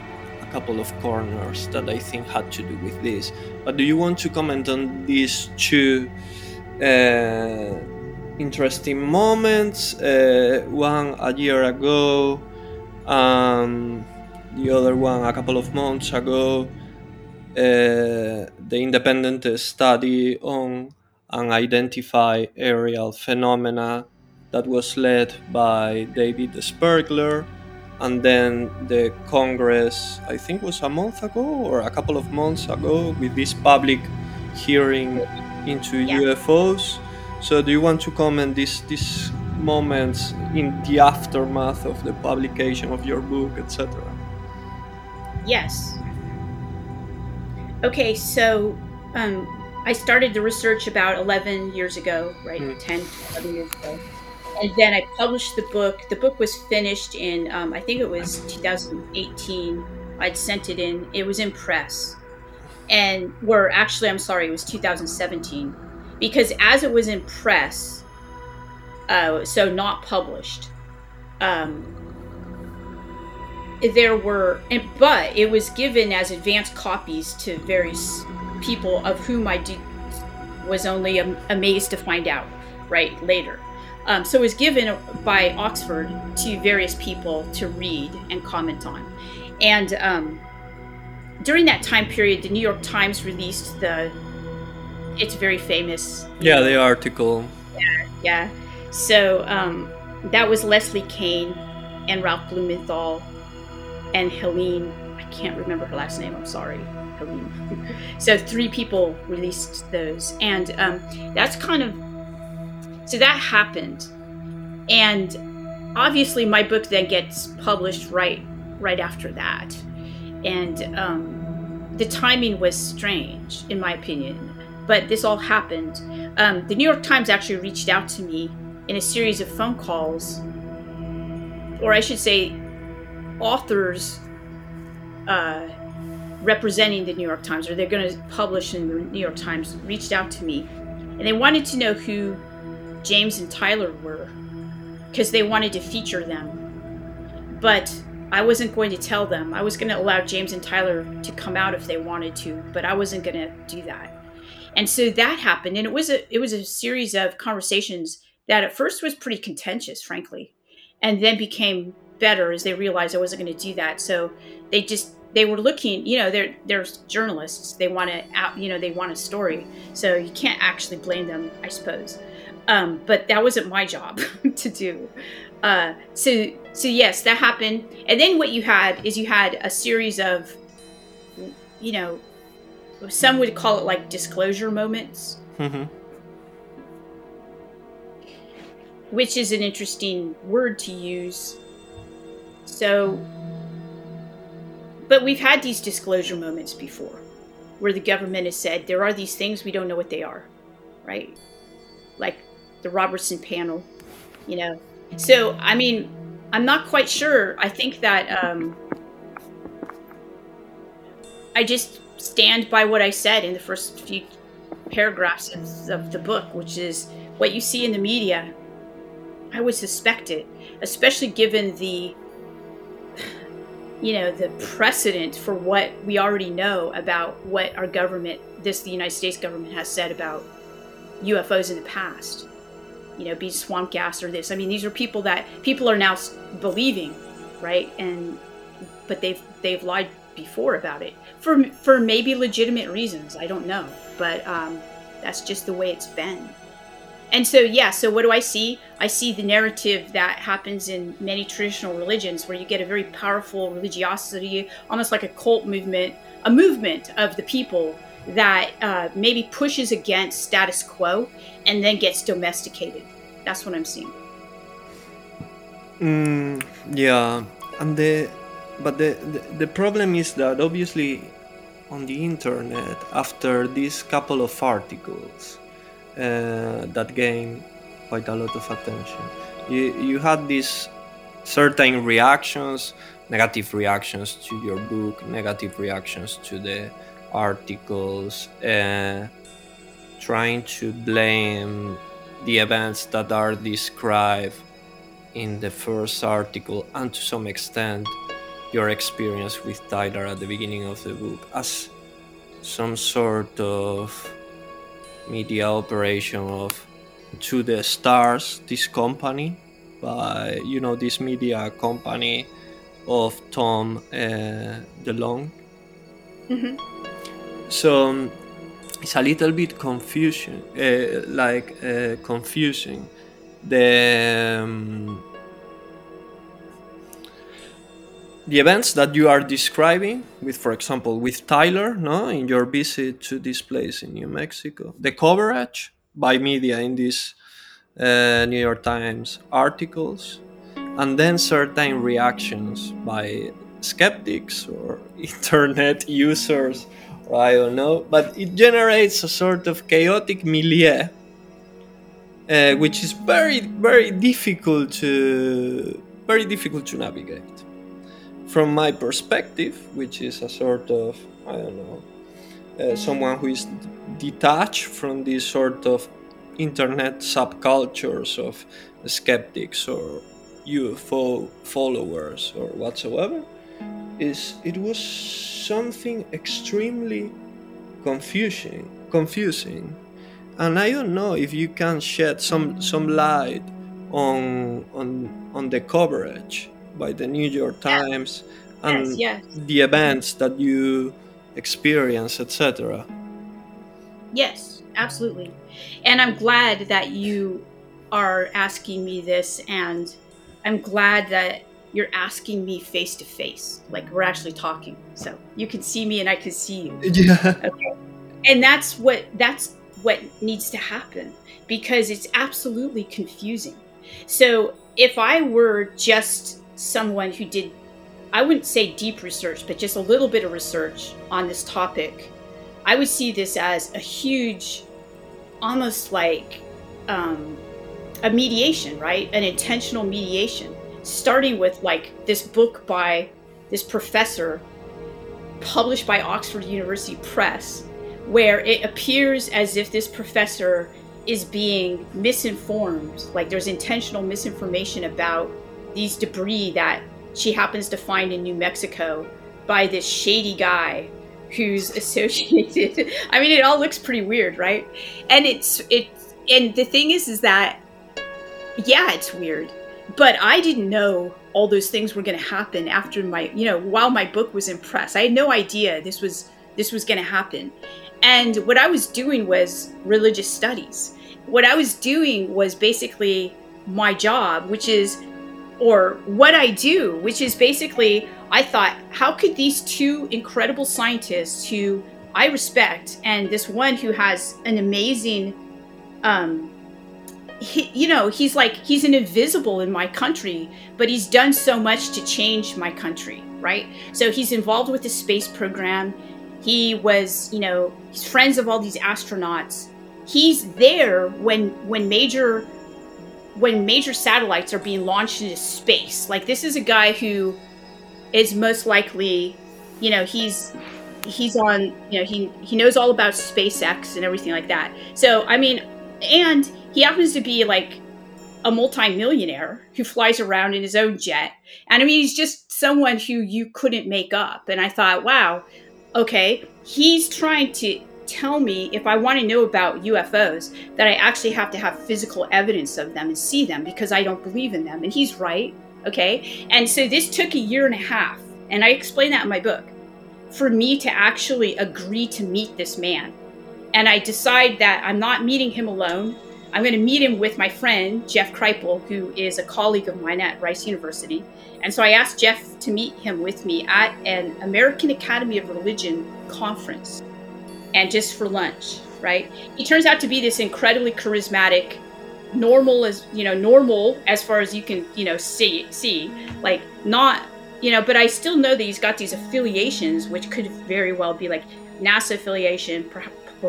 couple of corners that I think had to do with this. But do you want to comment on these two uh, interesting moments? Uh, one a year ago, um, the other one a couple of months ago. Uh, the independent study on unidentified aerial phenomena that was led by David Spergel and then the Congress, I think was a month ago or a couple of months ago, with this public hearing into yeah. UFOs. So, do you want to comment these these moments in the aftermath of the publication of your book, etc.? Yes. Okay, so um, I started the research about 11 years ago, right? Mm. 10, 11 years ago and then I published the book. The book was finished in, um, I think it was 2018. I'd sent it in. It was in press, and were actually, I'm sorry, it was 2017, because as it was in press, uh, so not published. Um, there were, and, but it was given as advanced copies to various people of whom I did, was only am- amazed to find out right later. Um, so it was given by Oxford to various people to read and comment on. And um, during that time period, the New York Times released the, it's very famous. Yeah, the article. Yeah, yeah. So um, that was Leslie Kean and Ralph Blumenthal and Helene I can't remember her last name. I'm sorry, Helene. so three people released those, and um, that's kind of so that happened, and obviously my book then gets published right right after that, and um, the timing was strange in my opinion. But this all happened. Um, the New York Times actually reached out to me in a series of phone calls, or I should say, authors uh, representing the New York Times, or they're going to publish in the New York Times, reached out to me, and they wanted to know who James and Tyler were, because they wanted to feature them. But I wasn't going to tell them. I was going to allow James and Tyler to come out if they wanted to, but I wasn't going to do that. And so that happened, and it was a it was a series of conversations that at first was pretty contentious, frankly, and then became better as they realized I wasn't going to do that. So they just they were looking, you know, they're they're journalists. They want to out, you know, they want a story. So you can't actually blame them, I suppose. Um, but that wasn't my job to do. Uh, so so yes, that happened. And then what you had is you had a series of, you know, some would call it like disclosure moments. Mm-hmm. Which is an interesting word to use. So but we've had these disclosure moments before where the government has said there are these things we don't know what they are, right? Like the Robertson panel, you know. So, I mean, I'm not quite sure. I think that um, I just stand by what I said in the first few paragraphs of, of the book, which is what you see in the media. I would suspect it, especially given the you know the precedent for what we already know about what our government this the united states government has said about ufos in the past you know be swamp gas or this. I mean these are people that people are now believing right? And but they've they've lied before about it for for maybe legitimate reasons. I don't know. But um, that's just the way it's been. And so yeah so what do i see? I see the narrative that happens in many traditional religions where you get a very powerful religiosity almost like a cult movement a movement of the people that uh, maybe pushes against status quo and then gets domesticated that's what i'm seeing mm, yeah and the but the, the the problem is that obviously on the internet after these couple of articles uh, that gained quite a lot of attention. You, you had these certain reactions, negative reactions to your book, negative reactions to the articles, uh, trying to blame the events that are described in the first article and to some extent your experience with Tyler at the beginning of the book as some sort of media operation of to the stars this company by you know this media company of tom uh, delonge mm-hmm. So um, it's a little bit confusion uh, like uh, confusing. The um, the events that you are describing with for example with tyler no in your visit to this place in new mexico the coverage by media in these uh, new york times articles and then certain reactions by skeptics or internet users i don't know but it generates a sort of chaotic milieu uh, which is very very difficult to very difficult to navigate. From my perspective, which is a sort of, I don't know, uh, someone who is detached from these sort of internet subcultures of skeptics or UFO followers or whatsoever, is it was something extremely confusing, confusing, and I don't know if you can shed some some light on on on the coverage by the New York Times and yes, yes. the events that you experience, etc. Yes, absolutely. And I'm glad that you are asking me this, and I'm glad that you're asking me face to face, like we're actually talking. So you can see me and I can see you. Yeah. Okay. And that's what that's what needs to happen because it's absolutely confusing. So if I were just someone who did I wouldn't say deep research, but just a little bit of research on this topic, I would see this as a huge, almost like um, a mediation, right? An intentional mediation, starting with like this book by this professor published by Oxford University Press, where it appears as if this professor is being misinformed, like there's intentional misinformation about these debris that she happens to find in New Mexico by this shady guy who's associated. I mean, it all looks pretty weird, right? And it's it and the thing is is that yeah, it's weird. But I didn't know all those things were going to happen after my, you know, while my book was in press. I had no idea this was this was going to happen. And what I was doing was religious studies. What I was doing was basically my job, which is or what I do, which is basically, I thought, how could these two incredible scientists who I respect, and this one who has an amazing, um, he, you know, he's like, he's an invisible in my country, but he's done so much to change my country, right? So he's involved with the space program. He was, you know, he's friends of all these astronauts. He's there when when major when major satellites are being launched into space. Like this is a guy who is most likely, you know, he's he's on, you know, he he knows all about SpaceX and everything like that. So I mean, and he happens to be like a multimillionaire who flies around in his own jet. And I mean, he's just someone who you couldn't make up. And I thought, wow, okay, he's trying to tell me if I want to know about UFOs that I actually have to have physical evidence of them and see them because I don't believe in them. And he's right. Okay. And so this took a year and a half. And I explain that in my book for me to actually agree to meet this man. And I decide that I'm not meeting him alone. I'm going to meet him with my friend, Jeff Kripal, who is a colleague of mine at Rice University. And so I asked Jeff to meet him with me at an American Academy of Religion conference and just for lunch, right? He turns out to be this incredibly charismatic, normal as you know, normal as far as you can, you know, see see, like not you know, but I still know that he's got these affiliations, which could very well be like NASA affiliation,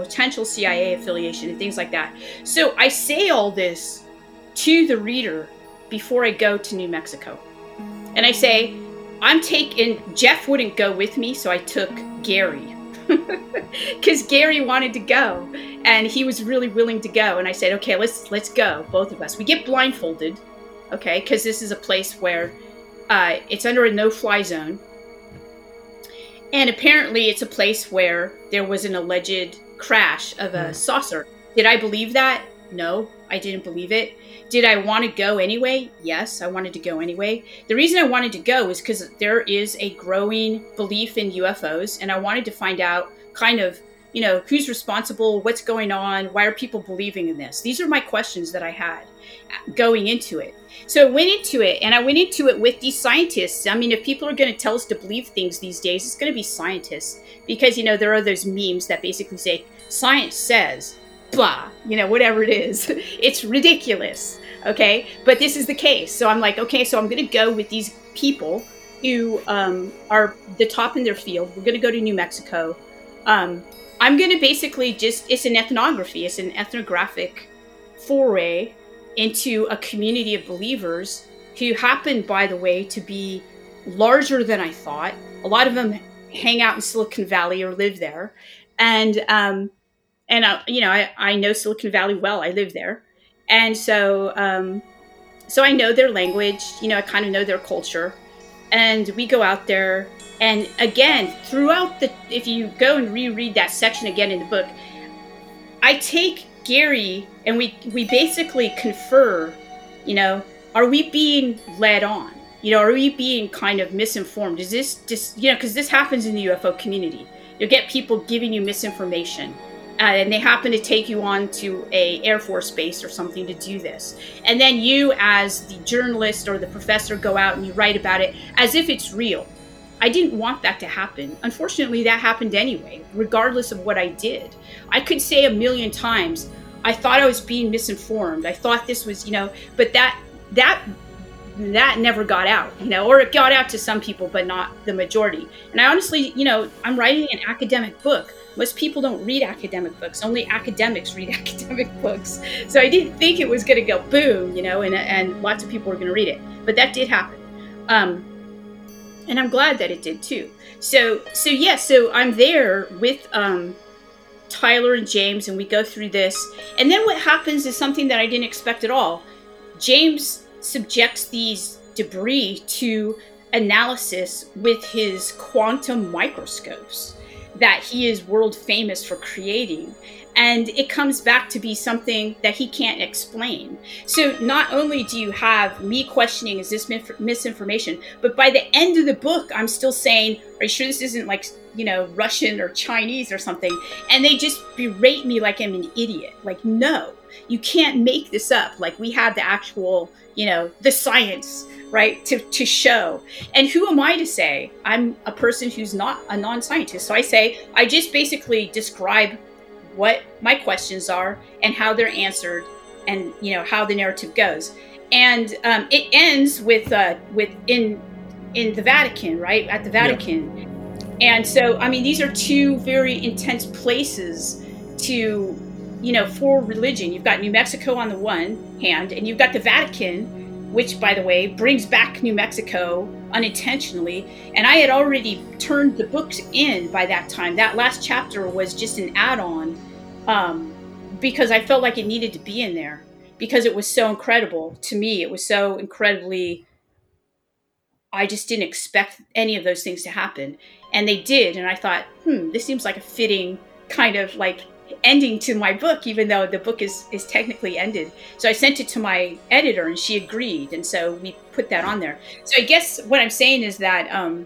potential CIA affiliation, and things like that. So I say all this to the reader before I go to New Mexico. And I say, I'm taking, Jeff wouldn't go with me, so I took Garry, because Garry wanted to go and he was really willing to go. And I said, okay, let's let's go, both of us. We get blindfolded, okay, because this is a place where uh, it's under a no-fly zone, and apparently it's a place where there was an alleged crash of a mm. saucer. Did I believe that? No, I didn't believe it. Did I want to go anyway? Yes, I wanted to go anyway. The reason I wanted to go is because there is a growing belief in UFOs, and I wanted to find out kind of, you know, who's responsible, what's going on, why are people believing in this? These are my questions that I had going into it. So I went into it, and I went into it with these scientists. I mean, if people are going to tell us to believe things these days, it's going to be scientists because, you know, there are those memes that basically say, science says, blah, you know, whatever it is. It's ridiculous. Okay. But this is the case. So I'm like, okay, so I'm going to go with these people who um, are the top in their field. We're going to go to New Mexico. Um, I'm going to basically just, it's an ethnography, it's an ethnographic foray into a community of believers who happen, by the way, to be larger than I thought. A lot of them hang out in Silicon Valley or live there. And um, and I, you know, I, I know Silicon Valley well. I live there, and so um, so I know their language. You know, I kind of know their culture, and we go out there. And again, throughout the, if you go and reread that section again in the book, I take Garry and we we basically confer. You know, are we being led on? You know, are we being kind of misinformed? Is this just you know because this happens in the UFO community? You'll get people giving you misinformation uh, and they happen to take you on to a air force base or something to do this and then you as the journalist or the professor go out and you write about it as if it's real i didn't want that to happen unfortunately that happened anyway regardless of what i did i could say a million times i thought i was being misinformed i thought this was you know but that that that never got out, you know, or it got out to some people, but not the majority. And I honestly, you know, I'm writing an academic book. Most people don't read academic books. Only academics read academic books. So I didn't think it was going to go boom, you know, and, and lots of people were going to read it. But that did happen. Um, and I'm glad that it did too. So, so yeah, so I'm there with um, Tyler and James, and we go through this. And then what happens is something that I didn't expect at all. James subjects these debris to analysis with his quantum microscopes that he is world famous for creating. And it comes back to be something that he can't explain. So, not only do you have me questioning, is this misinformation? But by the end of the book, I'm still saying, are you sure this isn't like, you know, Russian or Chinese or something? And they just berate me like I'm an idiot. Like, no, you can't make this up. Like, we have the actual, you know, the science right to, to show and who am i to say i'm a person who's not a non-scientist so i say i just basically describe what my questions are and how they're answered and you know how the narrative goes and um, it ends with uh, with in in the vatican right at the vatican yeah. and so i mean these are two very intense places to you know for religion you've got new mexico on the one hand and you've got the vatican which, by the way, brings back New Mexico unintentionally. And I had already turned the books in by that time. That last chapter was just an add on um, because I felt like it needed to be in there because it was so incredible to me. It was so incredibly. I just didn't expect any of those things to happen. And they did. And I thought, hmm, this seems like a fitting kind of like ending to my book, even though the book is, is technically ended. So I sent it to my editor and she agreed. And so we put that on there. So I guess what I'm saying is that um,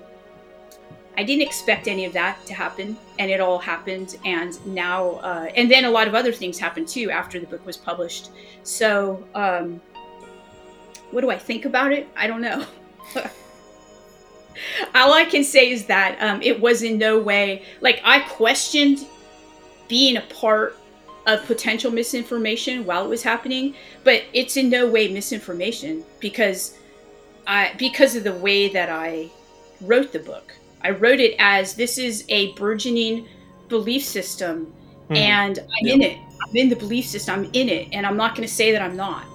I didn't expect any of that to happen. And it all happened. And now, uh, and then a lot of other things happened too after the book was published. So um, what do I think about it? I don't know. all I can say is that um, it was in no way like I questioned being a part of potential misinformation while it was happening, but it's in no way misinformation because I because of the way that I wrote the book. I wrote it as this is a burgeoning belief system mm. and I'm in it. I'm in the belief system. I'm in it and I'm not going to say that I'm not.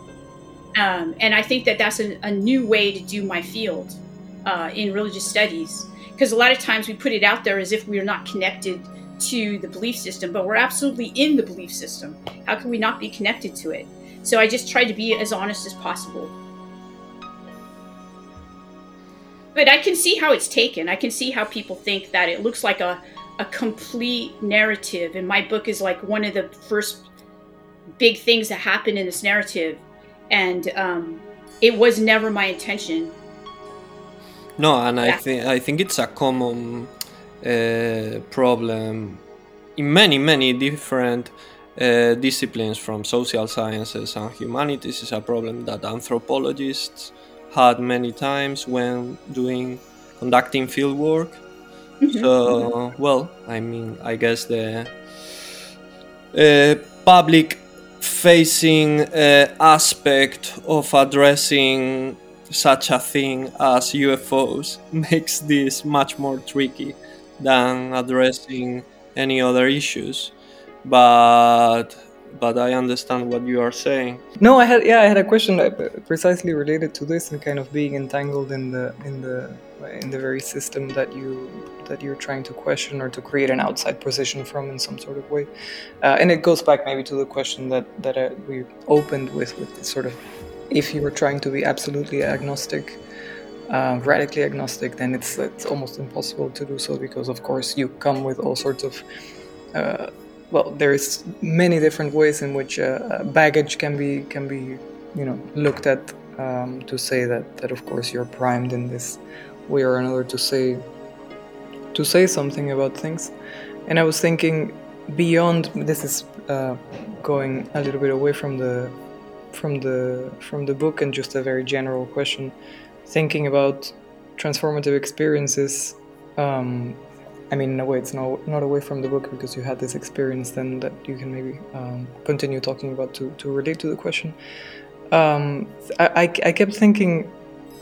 Um, and I think that that's a, a, new way to do my field uh, in religious studies because a lot of times we put it out there as if we are not connected to the belief system, but we're absolutely in the belief system. How can we not be connected to it? So I just tried to be as honest as possible. But I can see how it's taken. I can see how people think that it looks like a, a complete narrative. And my book is like one of the first big things that happened in this narrative. And um, it was never my intention. No, and yeah. I think I think it's a common uh, problem in many, many different uh, disciplines from social sciences and humanities is a problem that anthropologists had many times when doing conducting field work. Mm-hmm. So, well, I mean, I guess the uh, public facing uh, aspect of addressing such a thing as UFOs makes this much more tricky than addressing any other issues but but I understand what you are saying. No, I had yeah, I had a question precisely related to this and kind of being entangled in the in the in the very system that you that you're trying to question or to create an outside position from in some sort of way. Uh, and it goes back maybe to the question that that uh, we opened with with sort of if you were trying to be absolutely agnostic uh, radically agnostic, then it's it's almost impossible to do so because, of course, you come with all sorts of uh, well, there's many different ways in which uh, baggage can be can be you know looked at um, to say that that of course you're primed in this way or another to say to say something about things. And I was thinking beyond this is uh, going a little bit away from the from the from the book and just a very general question thinking about transformative experiences um, i mean in a way it's not, not away from the book because you had this experience then that you can maybe um, continue talking about to, to relate to the question um, I, I, kept thinking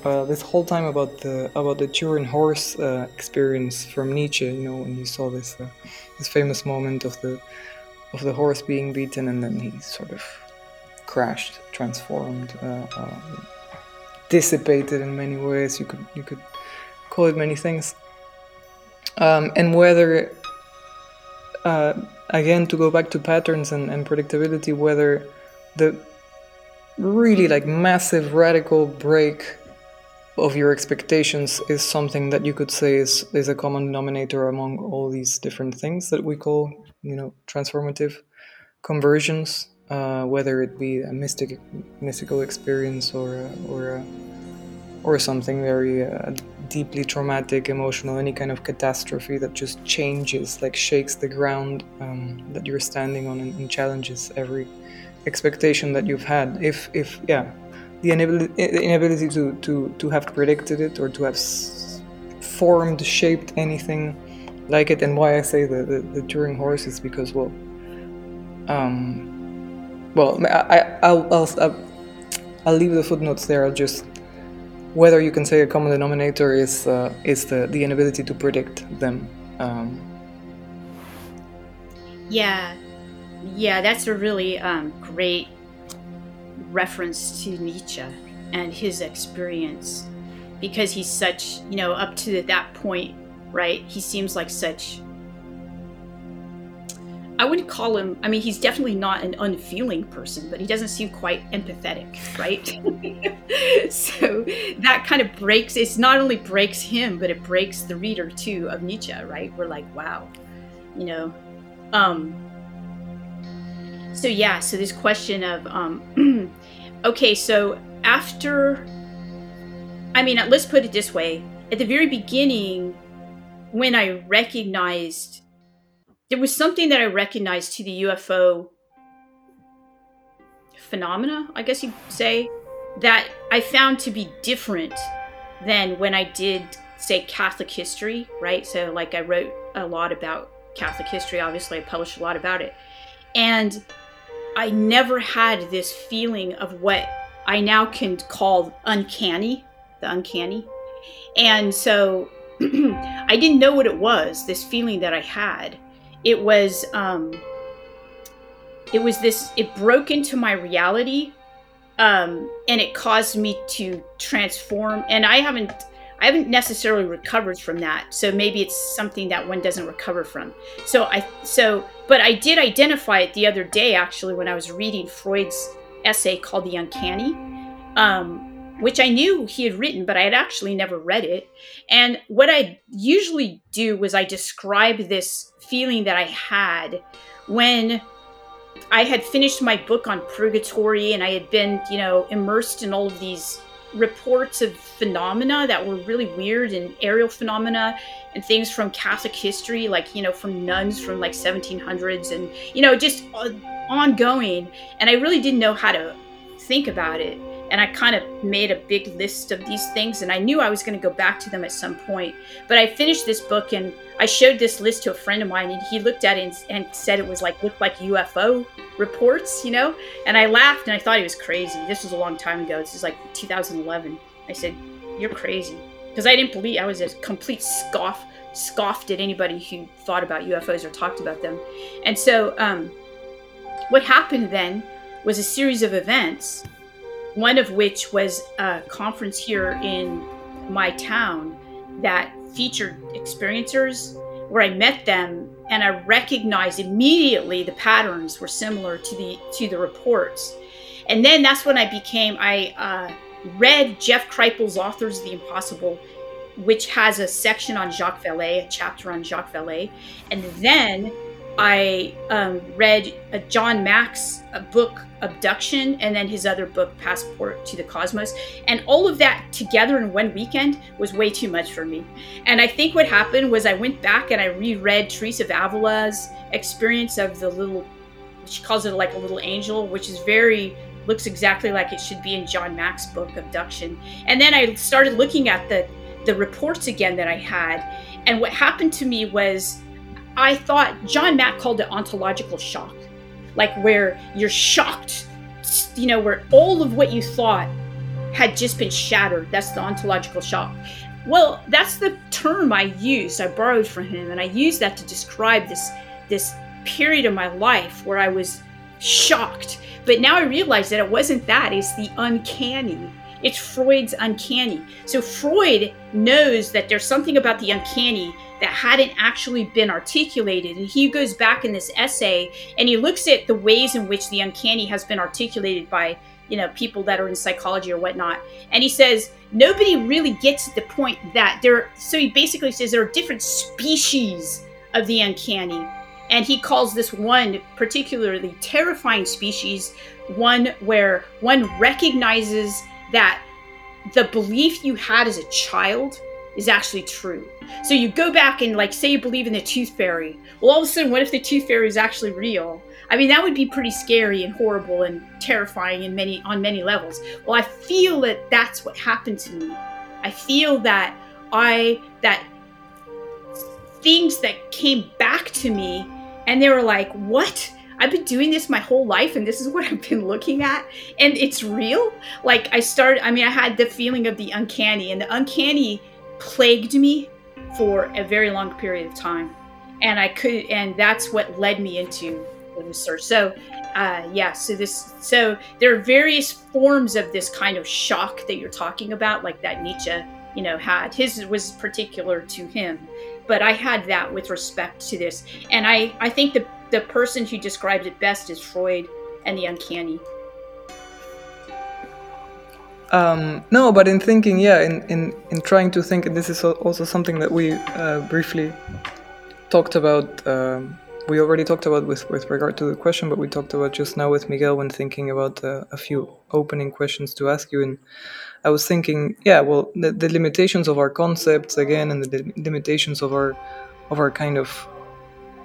uh, this whole time about the about the Turin horse uh, experience from Nietzsche. You know, when you saw this uh, this famous moment of the of the horse being beaten and then he sort of crashed, transformed, uh, um, dissipated in many ways. You could you could call it many things. Um, and whether uh, again to go back to patterns and, and predictability, whether the really like massive radical break of your expectations is something that you could say is, is a common denominator among all these different things that we call you know transformative conversions uh, whether it be a mystic mystical experience or or or something very uh, deeply traumatic emotional any kind of catastrophe that just changes like shakes the ground um, that you're standing on and, and challenges every expectation that you've had. If if yeah the inability, the inability to, to, to have predicted it or to have formed shaped anything like it and why i say the, the, the Turin horse is because well um well I, I'll, I'll, I'll, leave the footnotes there i'll just whether you can say a common denominator is uh, is the, the inability to predict them um, yeah yeah, that's a really um, great reference to Nietzsche and his experience because he's such, you know, up to that point, right? He seems like such. I wouldn't call him, I mean, he's definitely not an unfeeling person, but he doesn't seem quite empathetic, right? so that kind of breaks, it's not only breaks him, but it breaks the reader too of Nietzsche, right? We're like, wow, you know. Um, so yeah, so this question of um, okay, so after, I mean, let's put it this way: at the very beginning, when I recognized there was something that I recognized to the UFO phenomena, I guess you'd say, that I found to be different than when I did, say, Catholic history, right? So, like, I wrote a lot about Catholic history, obviously, I published a lot about it. And I never had this feeling of what I now can call uncanny, the uncanny. And so I didn't know what it was, this feeling that I had. It was um it was this it broke into my reality um and it caused me to transform and I haven't I haven't necessarily recovered from that. So maybe it's something that one doesn't recover from. So I so but I did identify it the other day actually when I was reading Freud's essay called The Uncanny. Um, which I knew he had written, but I had actually never read it. And what I usually do was I describe this feeling that I had when I had finished my book on purgatory and I had been, you know, immersed in all of these reports of phenomena that were really weird and aerial phenomena and things from Catholic history, like, you know, from nuns from like 1700s and, you know, just uh, ongoing. And I really didn't know how to think about it and I kind of made a big list of these things and I knew I was going to go back to them at some point. But I finished this book and I showed this list to a friend of mine and he looked at it and, and said it was like looked like UFO reports, you know? And I laughed and I thought he was crazy. This was a long time ago. This is like 2011. I said, "You're crazy." Because I didn't believe I was a complete scoff scoffed at anybody who thought about UFOs or talked about them. And so um, what happened then was a series of events one of which was a conference here in my town that featured experiencers where I met them and I recognized immediately the patterns were similar to the to the reports. And then that's when I became I uh, read Jeff Kripal's Authors of the Impossible, which has a section on Jacques Vallée, a chapter on Jacques Vallée, and then I um, read a John Mack's a book Abduction and then his other book Passport to the Cosmos, and all of that together in one weekend was way too much for me. And I think what happened was I went back and I reread Teresa of Avila's experience of the little. She calls it like a little angel, which is very looks exactly like it should be in John Mack's book Abduction. And then I started looking at the the reports again that I had, and what happened to me was I thought John Mack called it ontological shock, like where you're shocked, you know, where all of what you thought had just been shattered. That's the ontological shock. Well, that's the term I used. I borrowed from him, and I used that to describe this this period of my life where I was shocked. But now I realize that it wasn't that. It's the uncanny. It's Freud's uncanny. So Freud knows that there's something about the uncanny that hadn't actually been articulated. And he goes back in this essay and he looks at the ways in which the uncanny has been articulated by, you know, people that are in psychology or whatnot. And he says, nobody really gets the point that there, so he basically says there are different species of the uncanny. And he calls this one particularly terrifying species one where one recognizes that the belief you had as a child is actually true. So you go back and like say you believe in the tooth fairy. Well, all of a sudden, what if the tooth fairy is actually real? I mean, that would be pretty scary and horrible and terrifying in many on many levels. Well, I feel that that's what happened to me. I feel that I that things that came back to me and they were like, "What?" I've been doing this my whole life and this is what I've been looking at and it's real. Like I started I mean I had the feeling of the uncanny and the uncanny plagued me for a very long period of time. And i could and that's what led me into the research. So uh, yeah so this so there are various forms of this kind of shock that you're talking about like that nietzsche you know had. His was particular to him but i had that with respect to this. And i i think the the person who describes it best is freud and the uncanny um, no, but in thinking, yeah, in, in, in trying to think, and this is also something that we uh, briefly talked about. Um, we already talked about with, with regard to the question, but we talked about just now with Miguel when thinking about uh, a few opening questions to ask you. And I was thinking, yeah, well, the, the limitations of our concepts again, and the limitations of our of our kind of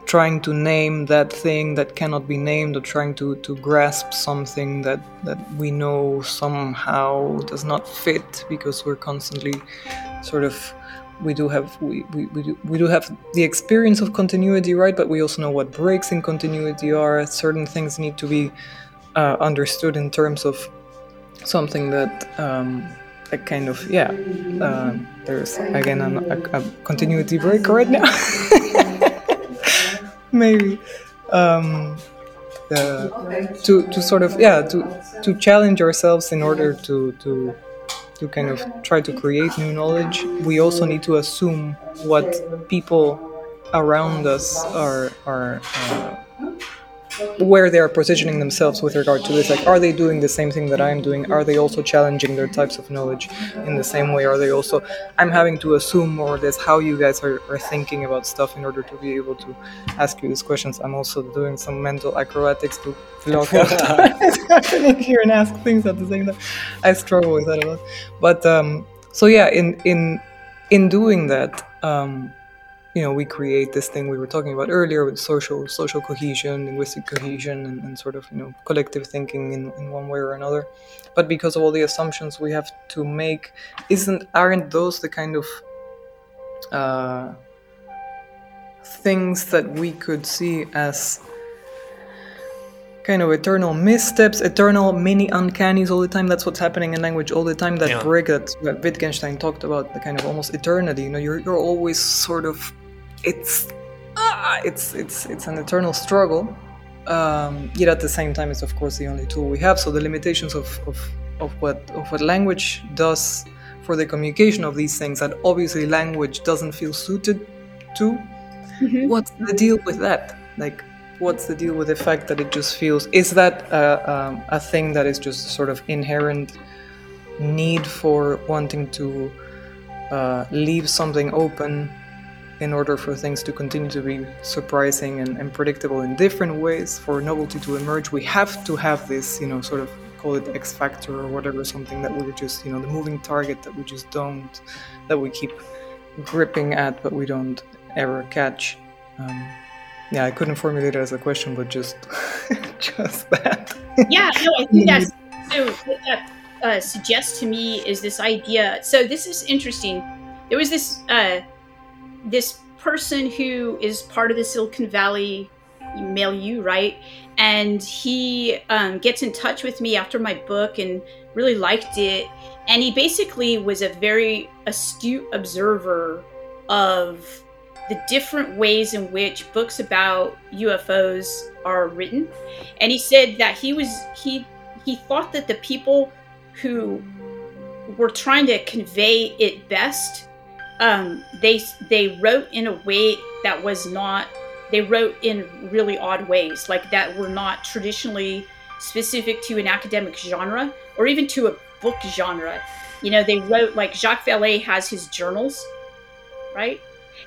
trying to name that thing that cannot be named or trying to, to grasp something that, that we know somehow does not fit because we're constantly sort of we do have we, we, we, do, we do have the experience of continuity right? But we also know what breaks in continuity are. Certain things need to be uh, understood in terms of something that um, a kind of yeah uh, there's again a, a continuity break right now maybe. Um, uh, to to sort of yeah to to challenge ourselves in order to to to kind of try to create new knowledge. We also need to assume what people around us are are uh, where they are positioning themselves with regard to this. Like, are they doing the same thing that I'm doing? Are they also challenging their types of knowledge in the same way? Are they also? I'm having to assume more or less how you guys are, are thinking about stuff in order to be able to ask you these questions. I'm also doing some mental acrobatics to block out what's happening here and ask things at the same time. I struggle with that a lot. But um, so yeah, in in in doing that. Um, you know we create this thing we were talking about earlier with social social cohesion linguistic cohesion and, and sort of you know collective thinking in, in one way or another but because of all the assumptions we have to make isn't aren't those the kind of uh, things that we could see as kind of eternal missteps, eternal mini uncannies all the time. That's what's happening in language all the time. That yeah. break that, that Wittgenstein talked about, the kind of almost eternity. You know, you're you're always sort of it's ah, it's it's it's an eternal struggle. Um, yet at the same time, it's of course the only tool we have. So the limitations of, of, of what of what language does for the communication of these things that obviously language doesn't feel suited to. Mm-hmm. What's the deal with that? Like, what's the deal with the fact that it just feels? Is that a, um, a thing that is just sort of inherent need for wanting to uh, leave something open in order for things to continue to be surprising and, and predictable in different ways, for novelty to emerge, we have to have this, you know, sort of call it X factor or whatever, something that we're just, you know, the moving target that we just don't, that we keep gripping at, but we don't ever catch. Um, yeah, I couldn't formulate it as a question, but just, just that. yeah, no, I think that's so. What that uh, suggests to me is this idea. So this is interesting. There was this uh, this person who is part of the Silicon Valley milieu, right? And he um, gets in touch with me after my book and really liked it. And he basically was a very astute observer of the different ways in which books about UFOs are written. And he said that he was he he thought that the people who were trying to convey it best um, they they wrote in a way that was not they wrote in really odd ways like that were not traditionally specific to an academic genre or even to a book genre you know they wrote like jacques vallée has his journals right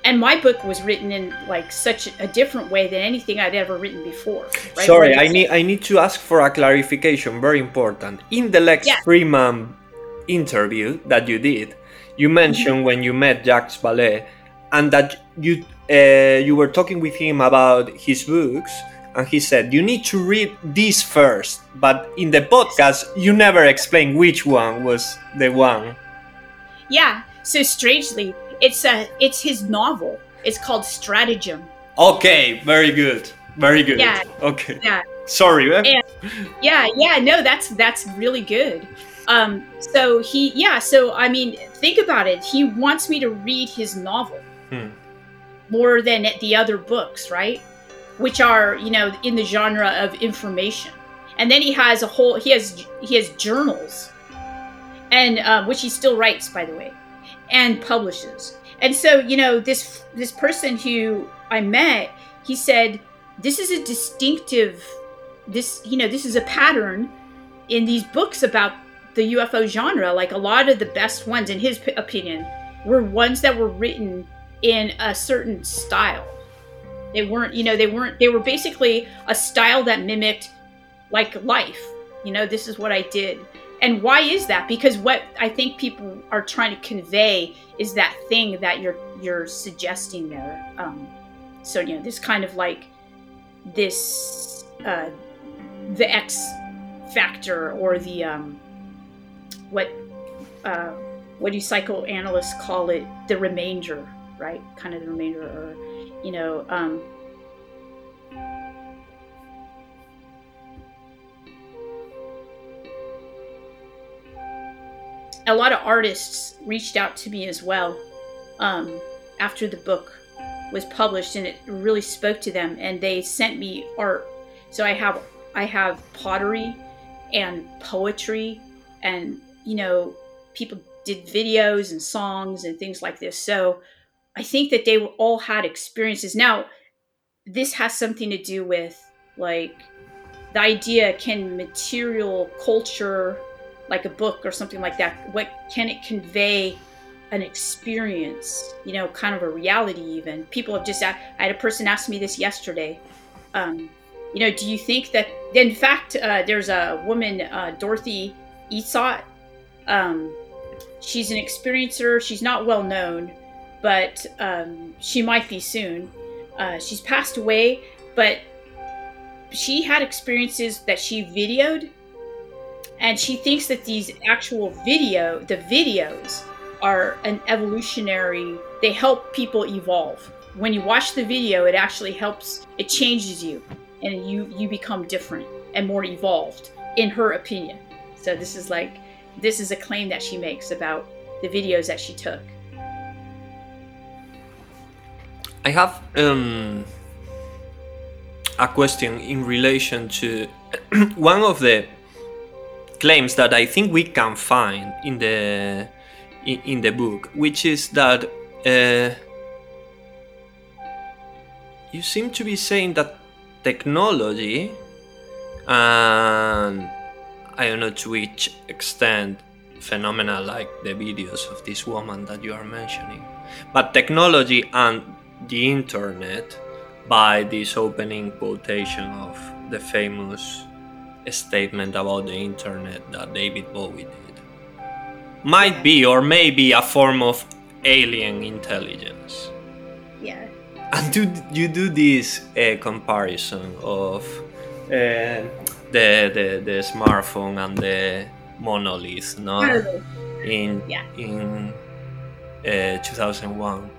and my book was written in like such a different way than anything i'd ever written before right? sorry i need i need to ask for a clarification very important in the lex yeah. fridman interview that you did you mentioned when you met jacques vallée and that you uh, you were talking with him about his books and he said you need to read this first but in the podcast you never explained which one was the one. Yeah so strangely it's a it's his novel. It's called stratagem. Okay very good very good. Yeah. Okay. Yeah. Sorry man. And, yeah yeah no that's that's really good um so he yeah so i mean think about it. He wants me to read his novel hmm. more than the other books right? Which are you know in the genre of information. And then he has a whole he has he has journals. And uh, which he still writes by the way and publishes. And so you know this this person who i met he said this is a distinctive this you know this is a pattern in these books about the ufo genre like a lot of the best ones in his p- opinion were ones that were written in a certain style they weren't, you know, they weren't, they were basically a style that mimicked like life. You know, this is what I did. And why is that? Because what I think people are trying to convey is that thing that you're you're suggesting there. Um, so you know, this kind of like this uh, the X factor or the um, what uh, what do psychoanalysts call it? The remainder, right? Kind of the remainder, or you know, um, a lot of artists reached out to me as well um, after the book was published and it really spoke to them and they sent me art so i have i have pottery and poetry and you know people did videos and songs and things like this so I think that they all had experiences. Now, this has something to do with like the idea can material culture, like a book or something like that, what can it convey an experience, you know, kind of a reality even? People have just, I had a person ask me this yesterday. Um, you know, do you think that, in fact, uh, there's a woman, uh, Dorothy Izatt. Um, she's an experiencer. She's not well known, but um, she might be soon. Uh, she's passed away, but she had experiences that she videoed, and she thinks that these actual video, the videos, are an evolutionary. They help people evolve. When you watch the video, it actually helps. It changes you, and you you become different and more evolved, in her opinion. So this is like, this is a claim that she makes about the videos that she took. I have um, a question in relation to one of the claims that I think we can find in the in, in the book, which is that uh, you seem to be saying that technology and I don't know to which extent phenomena like the videos of this woman that you are mentioning, but technology and the internet by this opening quotation of the famous statement about the internet that David Bowie did. Might be or maybe a form of alien intelligence. Yeah. And do you do this uh, comparison of uh, the, the the smartphone and the monolith, no? In Yeah. in uh, 2001.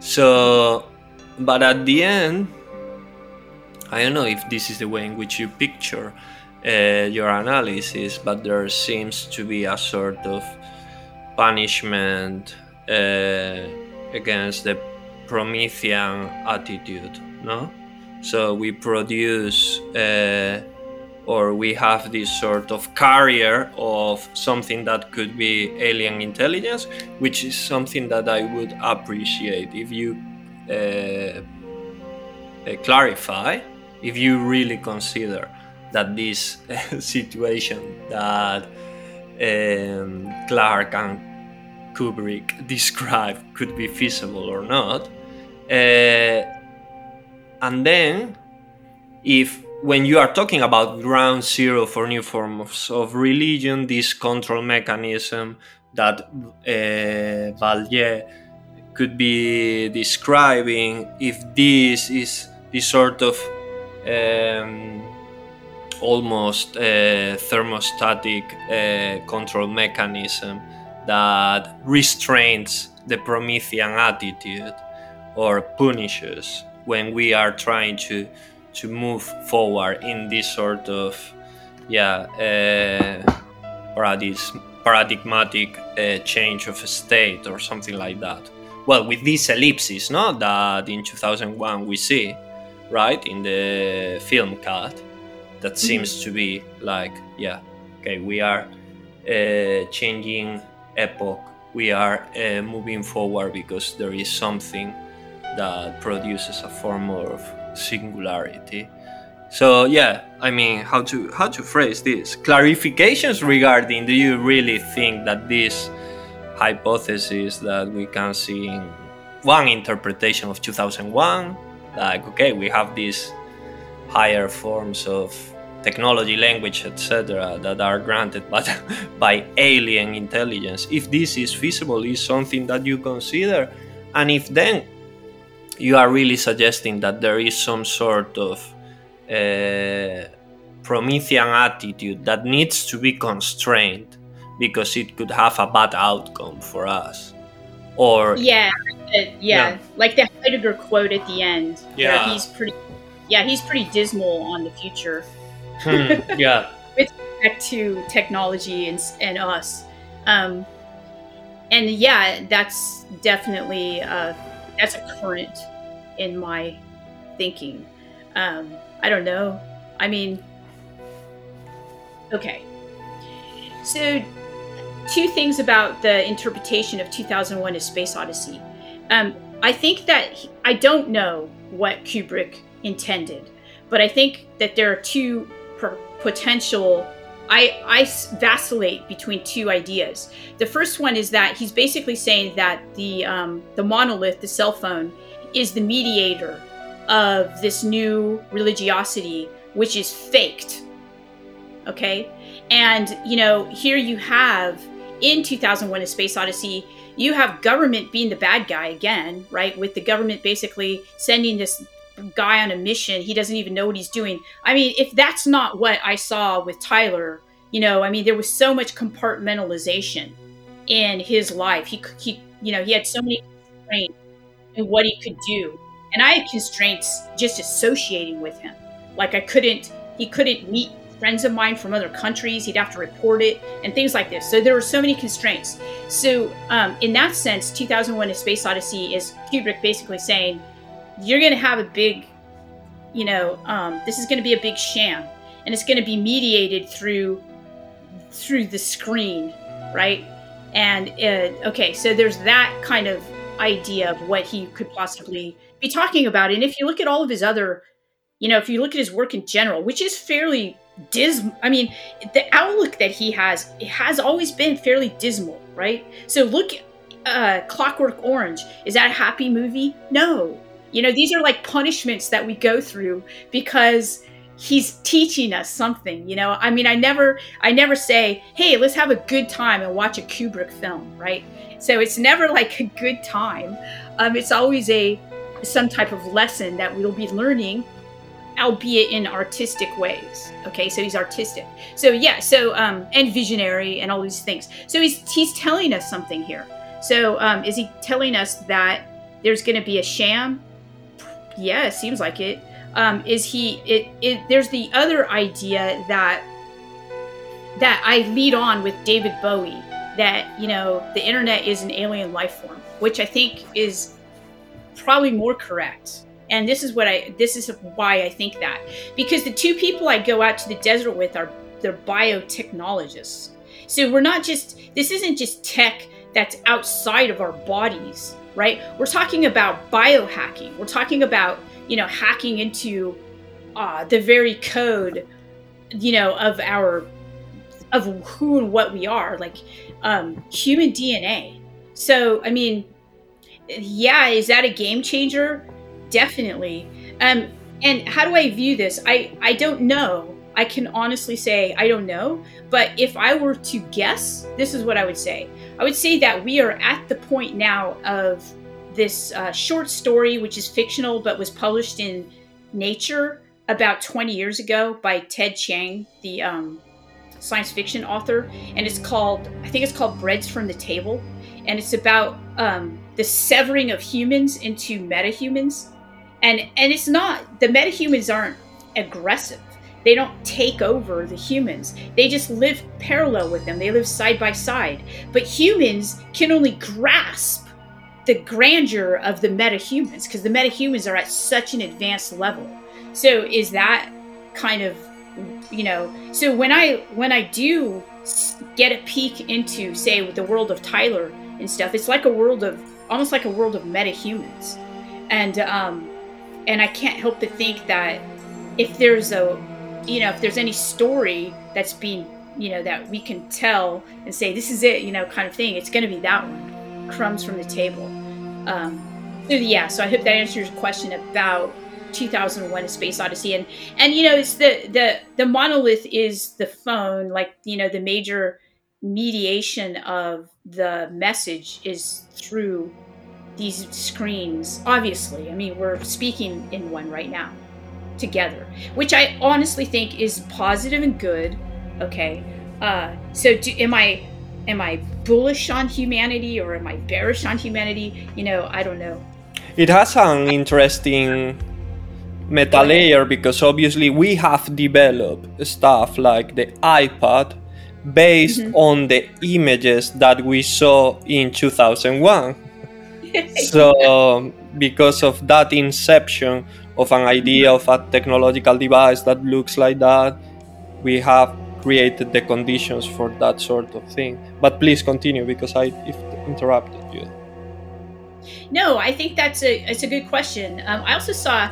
So, but at the end, I don't know if this is the way in which you picture uh, your analysis, but there seems to be a sort of punishment uh, against the Promethean attitude, no? So we produce uh, or we have this sort of carrier of something that could be alien intelligence, which is something that I would appreciate if you uh, uh, clarify, if you really consider that this situation that um, Clarke and Kubrick described could be feasible or not. Uh, and then, if when you are talking about ground zero for new forms of religion, this control mechanism that uh, could be describing, if this is this sort of um, almost uh, thermostatic uh, control mechanism that restrains the Promethean attitude or punishes when we are trying to to move forward in this sort of yeah uh, paradigm, paradigmatic uh, change of state or something like that. Well with this ellipsis no that in 2001 we see right in the film cut that seems to be like yeah okay we are uh, changing epoch. We are uh, moving forward because there is something that produces a form of singularity. So yeah i mean how to how to phrase this? Clarifications regarding do you really think that this hypothesis that we can see in one interpretation of 2001 like okay we have these higher forms of technology language etc that are granted by, by alien intelligence if this is feasible is something that you consider? And if then you are really suggesting that there is some sort of uh, promethean attitude that needs to be constrained because it could have a bad outcome for us or Yeah, yeah, Yeah. like the Heidegger quote at the end. Yeah. he's pretty. Yeah, he's pretty dismal on the future Hmm, yeah back to technology and and us. Um, and yeah, that's definitely uh, that's a current in my thinking. Um, I don't know. I mean, okay. So, two things about the interpretation of 2001: A Space Odyssey. Um, I think that he- I don't know what Kubrick intended, but I think that there are two per- potential. I, I vacillate between two ideas. The first one is that he's basically saying that the um, the monolith, the cell phone, is the mediator of this new religiosity, which is faked. Okay, and you know here you have in 2001: A Space Odyssey, you have government being the bad guy again, right? With the government basically sending this guy on a mission. He doesn't even know what he's doing. I mean, if that's not what I saw with Tyler, you know, I mean, there was so much compartmentalization in his life. He, he you know, he had so many constraints in what he could do. And I had constraints just associating with him. Like I couldn't, he couldn't meet friends of mine from other countries. He'd have to report it and things like this. So there were so many constraints. So um, in that sense, 2001: A Space Odyssey is Kubrick basically saying, you're going to have a big, you know, um, this is going to be a big sham, and it's going to be mediated through through the screen, right? And uh, okay, so there's that kind of idea of what he could possibly be talking about. And if you look at all of his other, you know, if you look at his work in general, which is fairly dismal. I mean, the outlook that he has it has always been fairly dismal, right? So look, uh, Clockwork Orange is that a happy movie? No, You know, these are like punishments that we go through because he's teaching us something you know? I mean i never i never say hey let's have a good time and watch a kubrick film right? So it's never like a good time. Um, it's always a some type of lesson that we'll be learning albeit in artistic ways okay? So he's artistic. So yeah so um and visionary and all these things. So he's he's telling us something here. So um is he telling us that there's going to be a sham yeah it seems like it. Um, is he it, it there's the other idea that that I lead on with David Bowie that you know the internet is an alien life form which I think is probably more correct. And this is what I this is why I think that. Because the two people I go out to the desert with are they're biotechnologists. So we're not just this isn't just tech that's outside of our bodies right we're talking about biohacking we're talking about you know, hacking into uh, the very code, you know, of our of who and what we are, like um, human DNA. So, I mean, yeah, is that a game changer? Definitely. Um, and how do I view this? I I don't know. I can honestly say I don't know. But if I were to guess, this is what I would say. I would say that we are at the point now of this uh, short story, which is fictional but was published in Nature about 20 years ago by Ted Chiang, the um, science fiction author, and it's called I think it's called Breads from the Table, and it's about um, the severing of humans into metahumans, and and it's not the metahumans aren't aggressive. They don't take over the humans. They just live parallel with them. They live side by side. But humans can only grasp the grandeur of the metahumans because the metahumans are at such an advanced level. So is that kind of you know so when i when i do get a peek into say the world of tyler and stuff it's like a world of almost like a world of metahumans and um and i can't help but think that if there's a you know if there's any story that's being you know that we can tell and say this is it you know kind of thing it's going to be that one crumbs from the table. Um, so yeah, so I hope that answers your question about 2001: A Space Odyssey, and and you know, it's the the the monolith is the phone, like you know, the major mediation of the message is through these screens. Obviously, I mean, we're speaking in one right now together, which I honestly think is positive and good. Okay, uh, so do, am I am I bullish on humanity or am I bearish on humanity? You know, I don't know. It has an interesting meta layer because obviously we have developed stuff like the iPad based mm-hmm. on the images that we saw in 2001. so, because of that inception of an idea of a technological device that looks like that, we have created the conditions for that sort of thing. But please continue because I interrupted you. No, I think that's a it's a good question. Um, I also saw,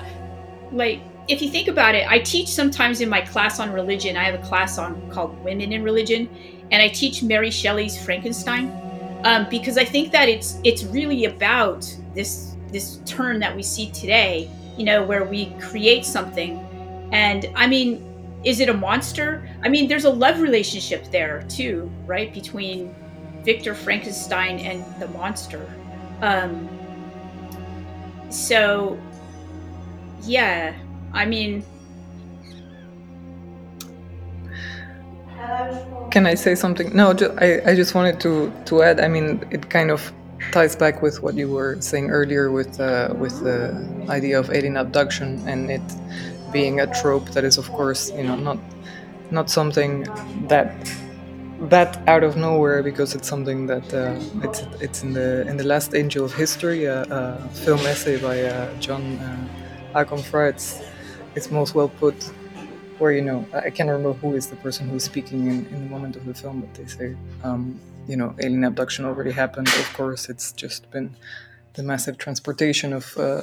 like, if you think about it, I teach sometimes in my class on religion. I have a class on called Women in Religion, and I teach Mary Shelley's Frankenstein um, because I think that it's it's really about this this turn that we see today. You know, where we create something, and I mean, is it a monster? I mean, there's a love relationship there too, right? Between Victor Frankenstein and the monster. Um, so, yeah, I mean. Can I say something? No, I, I just wanted to, to add. I mean, it kind of ties back with what you were saying earlier with uh, with the idea of alien abduction and it being a trope that is of course you know not not something that that out of nowhere because it's something that uh, it's it's in the in the last angel of history a, a film essay by uh, John uh, Akomfrah it's it's most well put where you know I can't remember who is the person who's speaking in, in the moment of the film but they say um, you know alien abduction already happened of course it's just been the massive transportation of uh,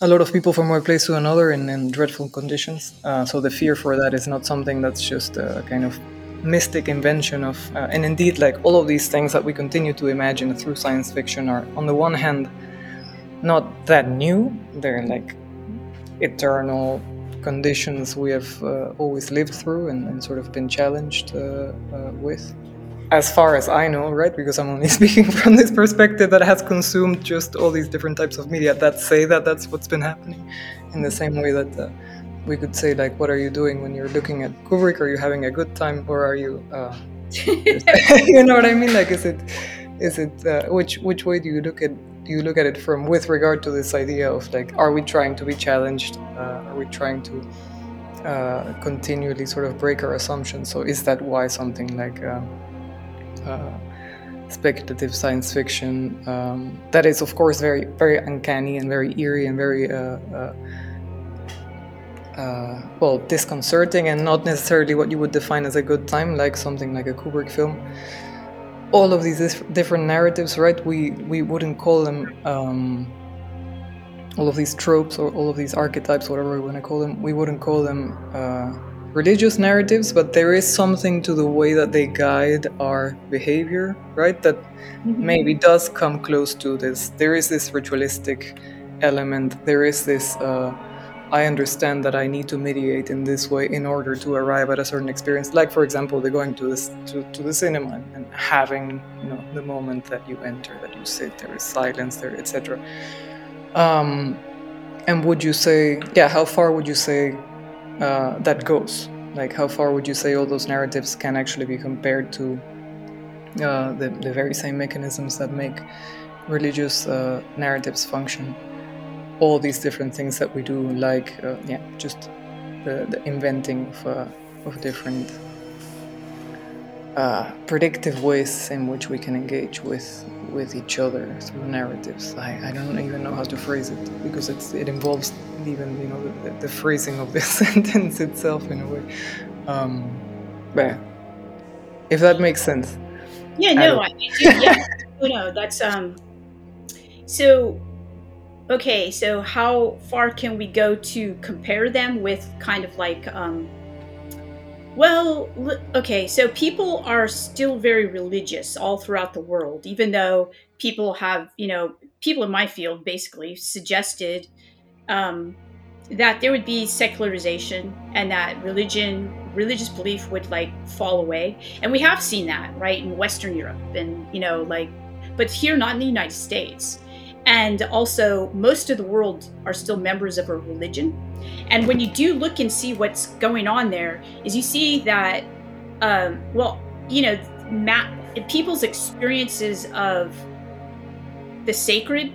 a lot of people from one place to another in, in dreadful conditions. Uh, so the fear for that is not something that's just a kind of mystic invention of, uh, and indeed, like all of these things that we continue to imagine through science fiction are, on the one hand, not that new. They're like eternal conditions we have uh, always lived through and, and, sort of been challenged uh, uh, with. As far as I know, right? Because I'm only speaking from this perspective that has consumed just all these different types of media that say that that's what's been happening. In the same way that uh, we could say, like, what are you doing when you're looking at Kubrick? Are you having a good time, or are you, uh, you know what I mean? Like, is it, is it, uh, which which way do you look at do you look at it from with regard to this idea of like are we trying to be challenged uh, are we trying to uh, continually sort of break our assumptions so is that why something like uh speculative science fiction um, that is of course very very uncanny and very eerie and very uh, uh, well disconcerting and not necessarily what you would define as a good time like something like a kubrick film all of these different narratives, right? We we wouldn't call them um, all of these tropes or all of these archetypes, whatever we want to call them. We wouldn't call them uh, religious narratives, but there is something to the way that they guide our behavior, right? That mm-hmm. maybe does come close to this. There is this ritualistic element. There is this. Uh, I understand that I need to mediate in this way in order to arrive at a certain experience. Like, for example, the going to this to, to the cinema and having you know the moment that you enter, that you sit, there is silence there, etc. Um, and would you say, yeah, how far would you say uh, that goes? Like, how far would you say all those narratives can actually be compared to uh, the, the very same mechanisms that make religious uh, narratives function? all these different things that we do, like uh, yeah, just the, the inventing of, uh, of different uh, predictive ways in which we can engage with with each other through narratives. I, I don't even know how to phrase it because it's it involves even you know the, the phrasing of the sentence itself in a way. Um, but if that makes sense. Yeah, no, I, I do. Yeah, no, that's um. So okay, so how far can we go to compare them with kind of like, um, well, okay, so people are still very religious all throughout the world, even though people have, you know, people in my field basically suggested um, that there would be secularization and that religion, religious belief would like fall away. And we have seen that, right, in Western Europe and, you know, like, but here, not in the United States. And also, most of the world are still members of a religion. And when you do look and see what's going on there, is you see that, um, well, you know, ma- people's experiences of the sacred,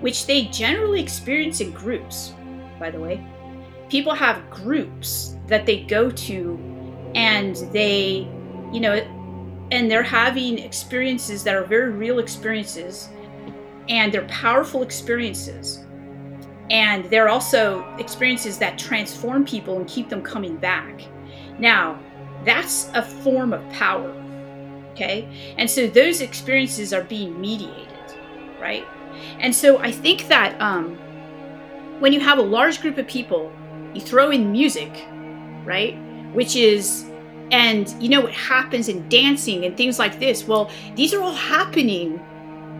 which they generally experience in groups, by the way. People have groups that they go to and they, you know, and they're having experiences that are very real experiences and they're powerful experiences. And they're also experiences that transform people and keep them coming back. Now, that's a form of power. Okay? And so those experiences are being mediated, right? And so I think that um, when you have a large group of people, you throw in music, right? Which is, and you know what happens in dancing and things like this. Well, these are all happening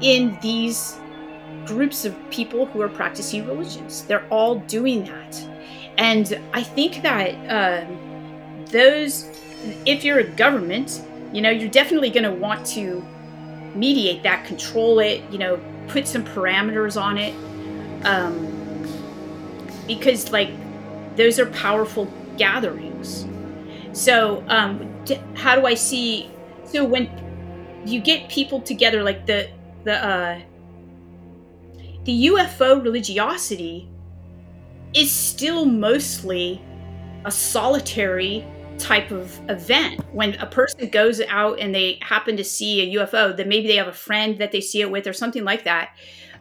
in these groups of people who are practicing religions. They're all doing that. And I think that um, those, if you're a government, you know, you're definitely going to want to mediate that, control it, you know, put some parameters on it. Um, because, like, those are powerful gatherings. So, um, how do I see? So, when you get people together, like the, the, uh, the UFO religiosity is still mostly a solitary type of event. When a person goes out and they happen to see a UFO, then maybe they have a friend that they see it with or something like that.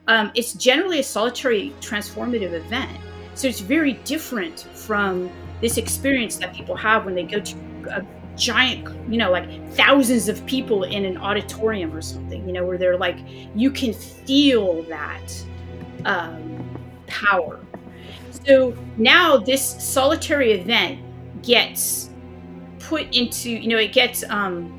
Um, it's generally a solitary transformative event. So it's very different from this experience that people have when they go to a giant, you know, like thousands of people in an auditorium or something, you know, where they're like, you can feel that um, power. So now this solitary event gets put into, you know, it gets um,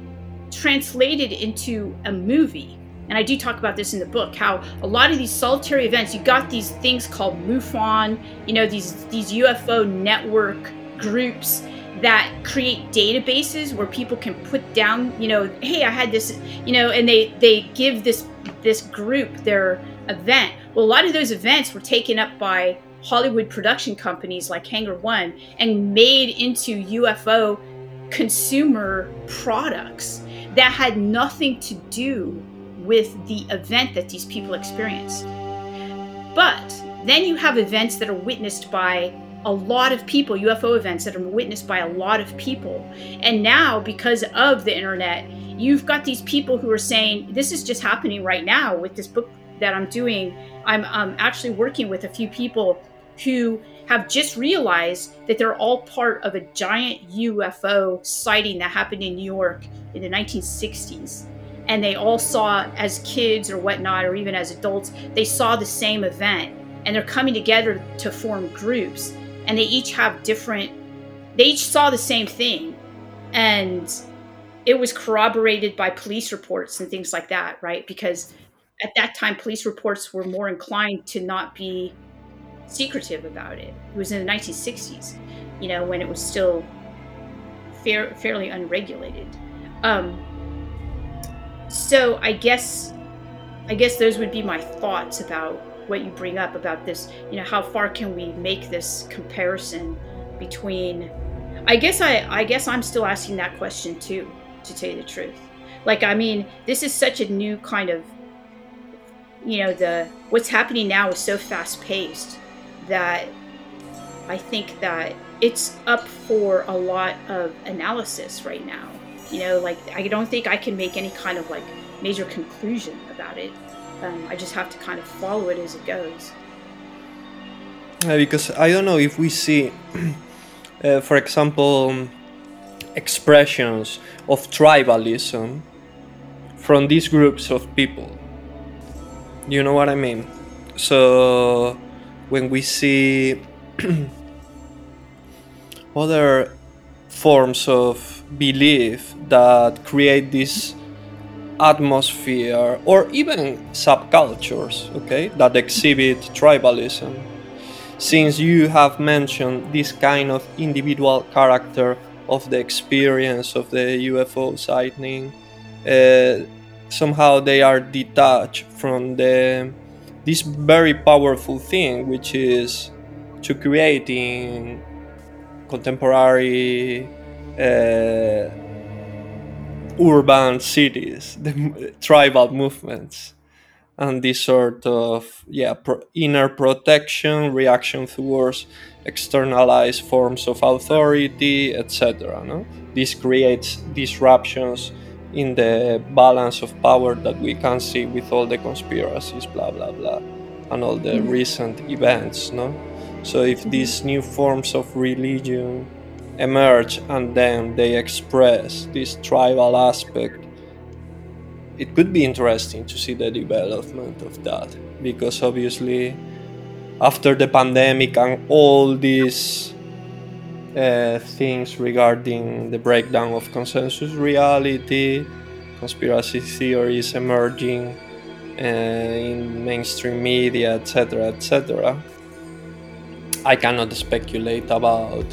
translated into a movie, and I do talk about this in the book, how a lot of these solitary events, you got these things called MUFON, you know, these these UFO network groups that create databases where people can put down, you know, hey, I had this, you know, and they they give this this group their event. Well, a lot of those events were taken up by Hollywood production companies like Hangar One and made into UFO consumer products that had nothing to do with the event that these people experienced. But then you have events that are witnessed by a lot of people, UFO events that are witnessed by a lot of people. And now, because of the internet, you've got these people who are saying, This is just happening right now with this book that I'm doing. I'm um, actually working with a few people who have just realized that they're all part of a giant UFO sighting that happened in New York in the 1960s. And they all saw, as kids or whatnot, or even as adults, they saw the same event. And they're coming together to form groups. And they each have different, they each saw the same thing. And it was corroborated by police reports and things like that, right? Because at that time, police reports were more inclined to not be secretive about it. It was in the 1960s, you know, when it was still fair, fairly unregulated. Um, so I guess, I guess those would be my thoughts about what you bring up about this. You know, how far can we make this comparison between? I guess I, I guess I'm still asking that question too, to tell you the truth. Like, I mean, this is such a new kind of you know the what's happening now is so fast paced that I think that it's up for a lot of analysis right now. You know, like I don't think I can make any kind of like major conclusion about it. Um, I just have to kind of follow it as it goes. Uh, because I don't know if we see, uh, for example, expressions of tribalism from these groups of people. You know what I mean? So when we see other forms of belief that create this atmosphere or even subcultures okay that exhibit tribalism since you have mentioned this kind of individual character of the experience of the ufo sighting uh, somehow they are detached from the this very powerful thing, which is to creating contemporary uh, urban cities, the tribal movements, and this sort of yeah pro- inner protection, reaction towards externalized forms of authority, etc. No, this creates disruptions in the balance of power that we can see with all the conspiracies, blah blah blah, and all the mm-hmm. recent events. No, so if mm-hmm. these new forms of religion emerge and then they express this tribal aspect, it could be interesting to see the development of that because obviously after the pandemic and all these uh, things regarding the breakdown of consensus reality, conspiracy theories emerging uh, in mainstream media, etc., etc. I cannot speculate about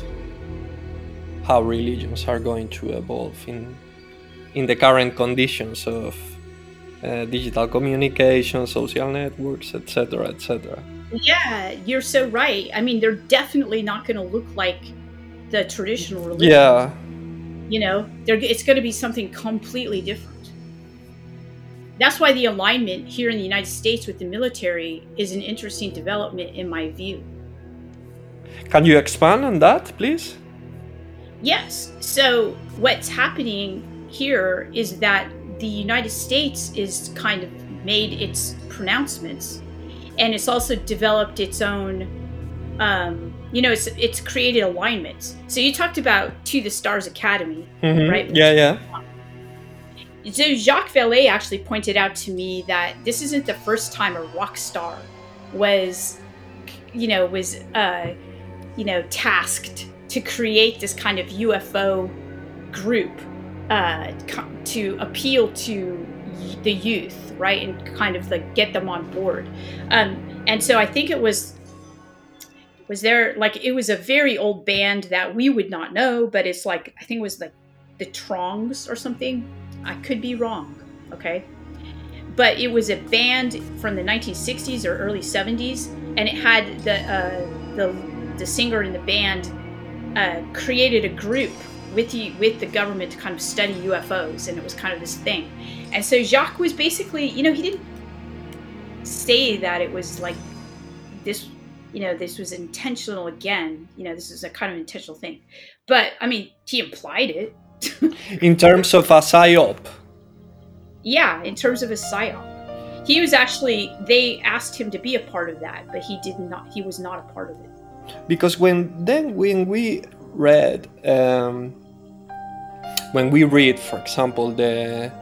how religions are going to evolve in in the current conditions of uh, digital communication, social networks, etc., etc. Yeah, you're so right. I mean, they're definitely not going to look like the traditional religion. Yeah. You know, it's going to be something completely different. That's why the alignment here in the United States with the military is an interesting development in my view. Can you expand on that, please? Yes. So, what's happening here is that the United States is kind of made its pronouncements and it's also developed its own um, you know, it's it's created alignments. So you talked about to the Stars Academy, mm-hmm. right? Yeah, yeah. So Jacques Vallée actually pointed out to me that this isn't the first time a rock star was, you know, was, uh, you know, tasked to create this kind of UFO group uh, to appeal to the youth, right, and kind of like get them on board. Um, and so I think it was was there like it was a very old band that we would not know, but it's like I think it was like the Trongs or something. I could be wrong, okay? But it was a band from the 1960s or early 70s, and it had the uh, the the singer in the band uh, created a group with the with the government to kind of study UFOs, and it was kind of this thing. And so Jacques was basically, you know, he didn't say that it was like this, you know, this was intentional again. You know, this is a kind of intentional thing. But I mean, he implied it. in terms of a psyop. Yeah, in terms of a psyop. He was actually they asked him to be a part of that, but he did not he was not a part of it. Because when then when we read um, when we read, for example, the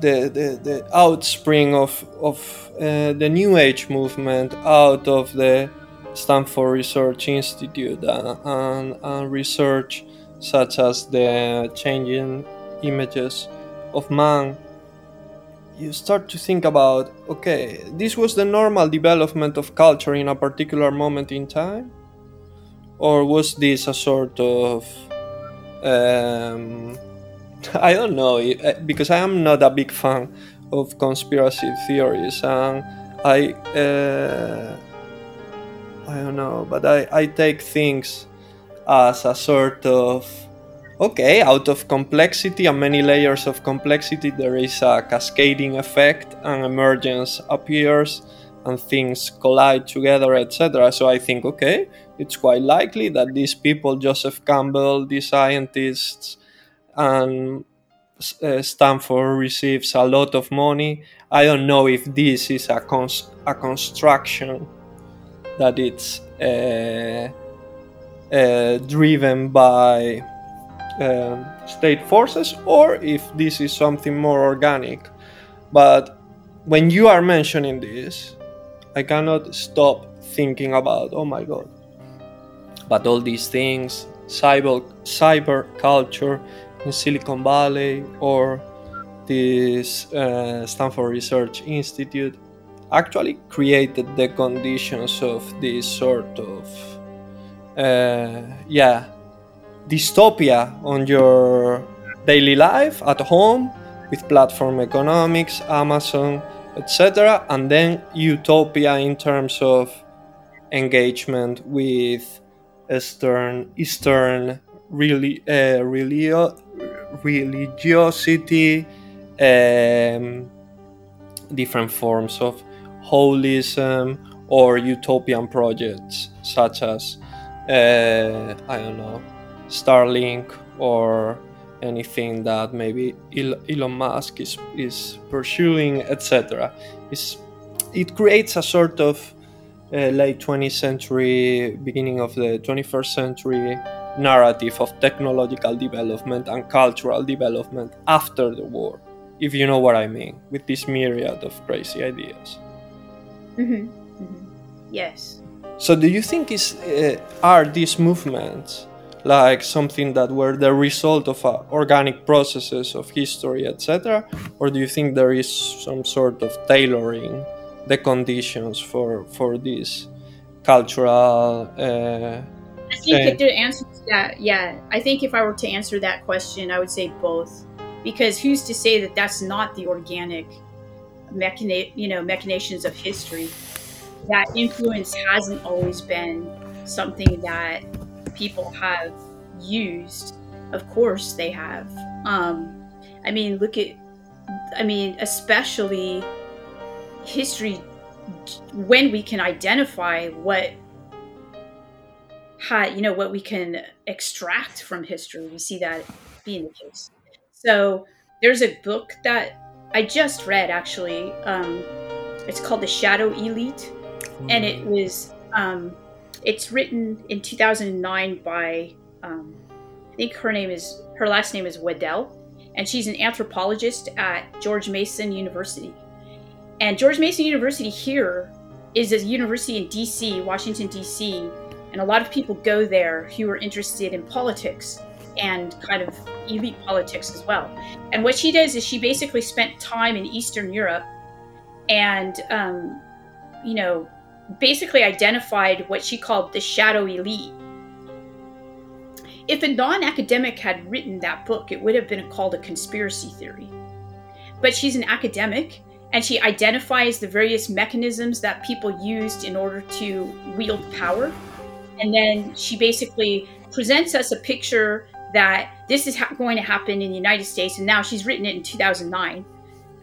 the, the, the outspring of, of uh, the New Age movement out of the Stanford Research Institute uh, and, and research such as the changing images of man, you start to think about okay, this was the normal development of culture in a particular moment in time? Or was this a sort of. Um, I don't know, uh, because I am not a big fan of conspiracy theories and I. Uh, I don't know, but I, I take things as a sort of okay, out of complexity and many layers of complexity, there is a cascading effect, and emergence appears, and things collide together, etc. So I think, okay, it's quite likely that these people, Joseph Campbell, these scientists, and uh, Stanford receives a lot of money. I don't know if this is a, cons- a construction that it's. Uh, uh, driven by um, state forces or if this is something more organic. But when you are mentioning this, I cannot stop thinking about, oh my god. But all these things, cyber, cyber culture in Silicon Valley or this uh, Stanford Research Institute actually created the conditions of this sort of uh, yeah, dystopia on your daily life at home with platform economics, Amazon, etc., and then utopia in terms of engagement with Eastern Eastern really uh, religio- religiosity, um, different forms of holism or utopian projects such as uh, I don't know, Starlink or anything that maybe Elon Musk is, is pursuing, etc. It creates a sort of uh, late 20th century, beginning of the 21st century narrative of technological development and cultural development after the war, if you know what I mean, with this myriad of crazy ideas. Mm-hmm. Mm-hmm. Yes. So, do you think is uh, are these movements like something that were the result of uh, organic processes of history, etc., or do you think there is some sort of tailoring the conditions for for this cultural? Uh, I think to answer that, yeah, I think if I were to answer that question, I would say both, because who's to say that that's not the organic mechani- you know, machinations of history? that influence hasn't always been something that people have used. Of course, they have. Um, I mean, look at, I mean, especially history when we can identify what you know what we can extract from history we see that being the case so there's a book that i just read actually um, it's called the shadow elite and it was um, it's written in 2009 by um, I think her name is her last name is Wedel, and she's an anthropologist at George Mason University. And George Mason University here is a university in D.C., Washington D.C., and a lot of people go there who are interested in politics and kind of elite politics as well. And what she does is she basically spent time in Eastern Europe and, um, you know, basically identified what she called the shadow elite. If a non academic had written that book, it would have been called a conspiracy theory. But she's an academic and she identifies the various mechanisms that people used in order to wield power. And then she basically presents us a picture that this is ha- going to happen in the United States. And now she's written it in 2009.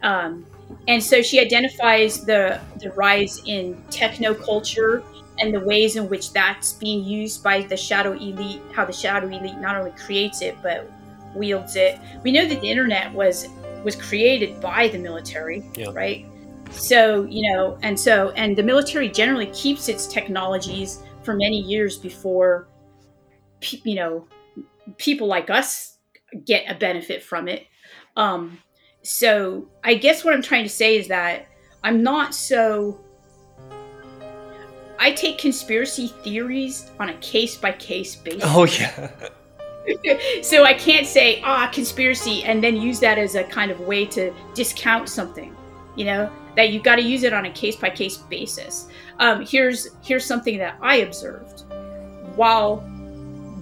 Um, and so she identifies the, the rise in techno culture and the ways in which that's being used by the shadow elite, how the shadow elite not only creates it, but wields it. We know that the internet was was created by the military, yeah. right? So, you know, and so, and the military generally keeps its technologies for many years before, you know, people like us get a benefit from it. Um, so I guess what I'm trying to say is that I'm not so. I take conspiracy theories on a case by case basis. Oh yeah. so I can't say ah conspiracy and then use that as a kind of way to discount something. You know that you've got to use it on a case by case basis. Um, here's here's something that I observed while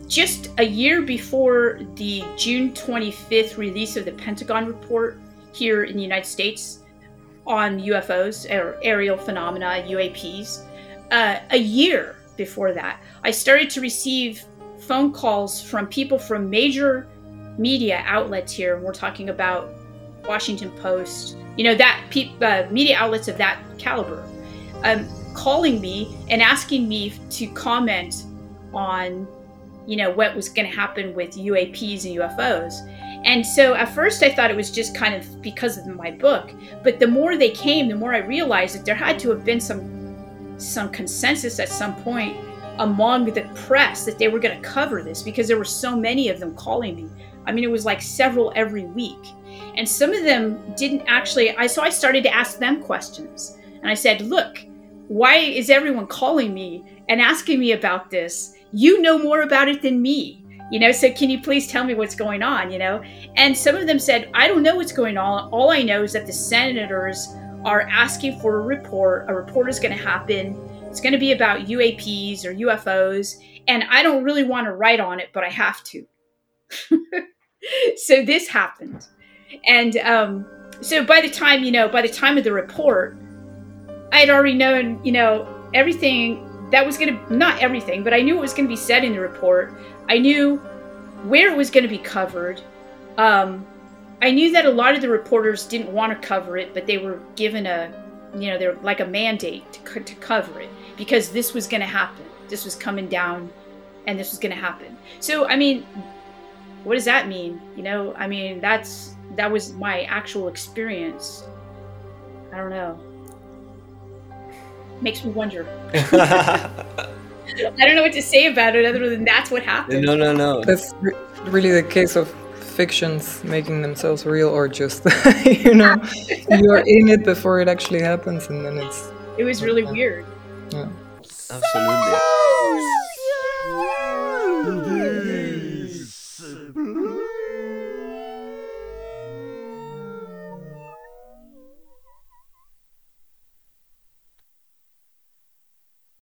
just a year before the June 25th release of the Pentagon report here in the United States on UFOs or aerial phenomena, UAPs. Uh, a year before that, I started to receive phone calls from people from major media outlets here, we're talking about Washington Post, you know, that pe- uh, media outlets of that caliber, um, calling me and asking me to comment on, you know, what was going to happen with UAPs and UFOs. And so at first I thought it was just kind of because of my book, but the more they came, the more I realized that there had to have been some some consensus at some point among the press that they were going to cover this because there were so many of them calling me. I mean, it was like several every week. And some of them didn't actually I so I started to ask them questions. And I said, "Look, why is everyone calling me and asking me about this? You know more about it than me you know? So can you please tell me what's going on you know? And some of them said i don't know what's going on. All i know is that the senators are asking for a report. A report is going to happen. It's going to be about uaps or ufos and i don't really want to write on it but i have to. So this happened. And um, so by the time you know by the time of the report i had already known you know everything that was going to not everything but i knew it was going to be said in the report I knew where it was going to be covered. Um, I knew that a lot of the reporters didn't want to cover it, but they were given a, you know, they're like a mandate to, to cover it because this was going to happen. This was coming down, and this was going to happen. So, I mean, what does that mean? You know, I mean, that's that was my actual experience. I don't know. Makes me wonder. I don't know what to say about it other than that's what happened. No, no, no. That's re- really the case of fictions making themselves real, or just you know, you're in it before it actually happens, and then it's. It was really weird. Yeah. Absolutely.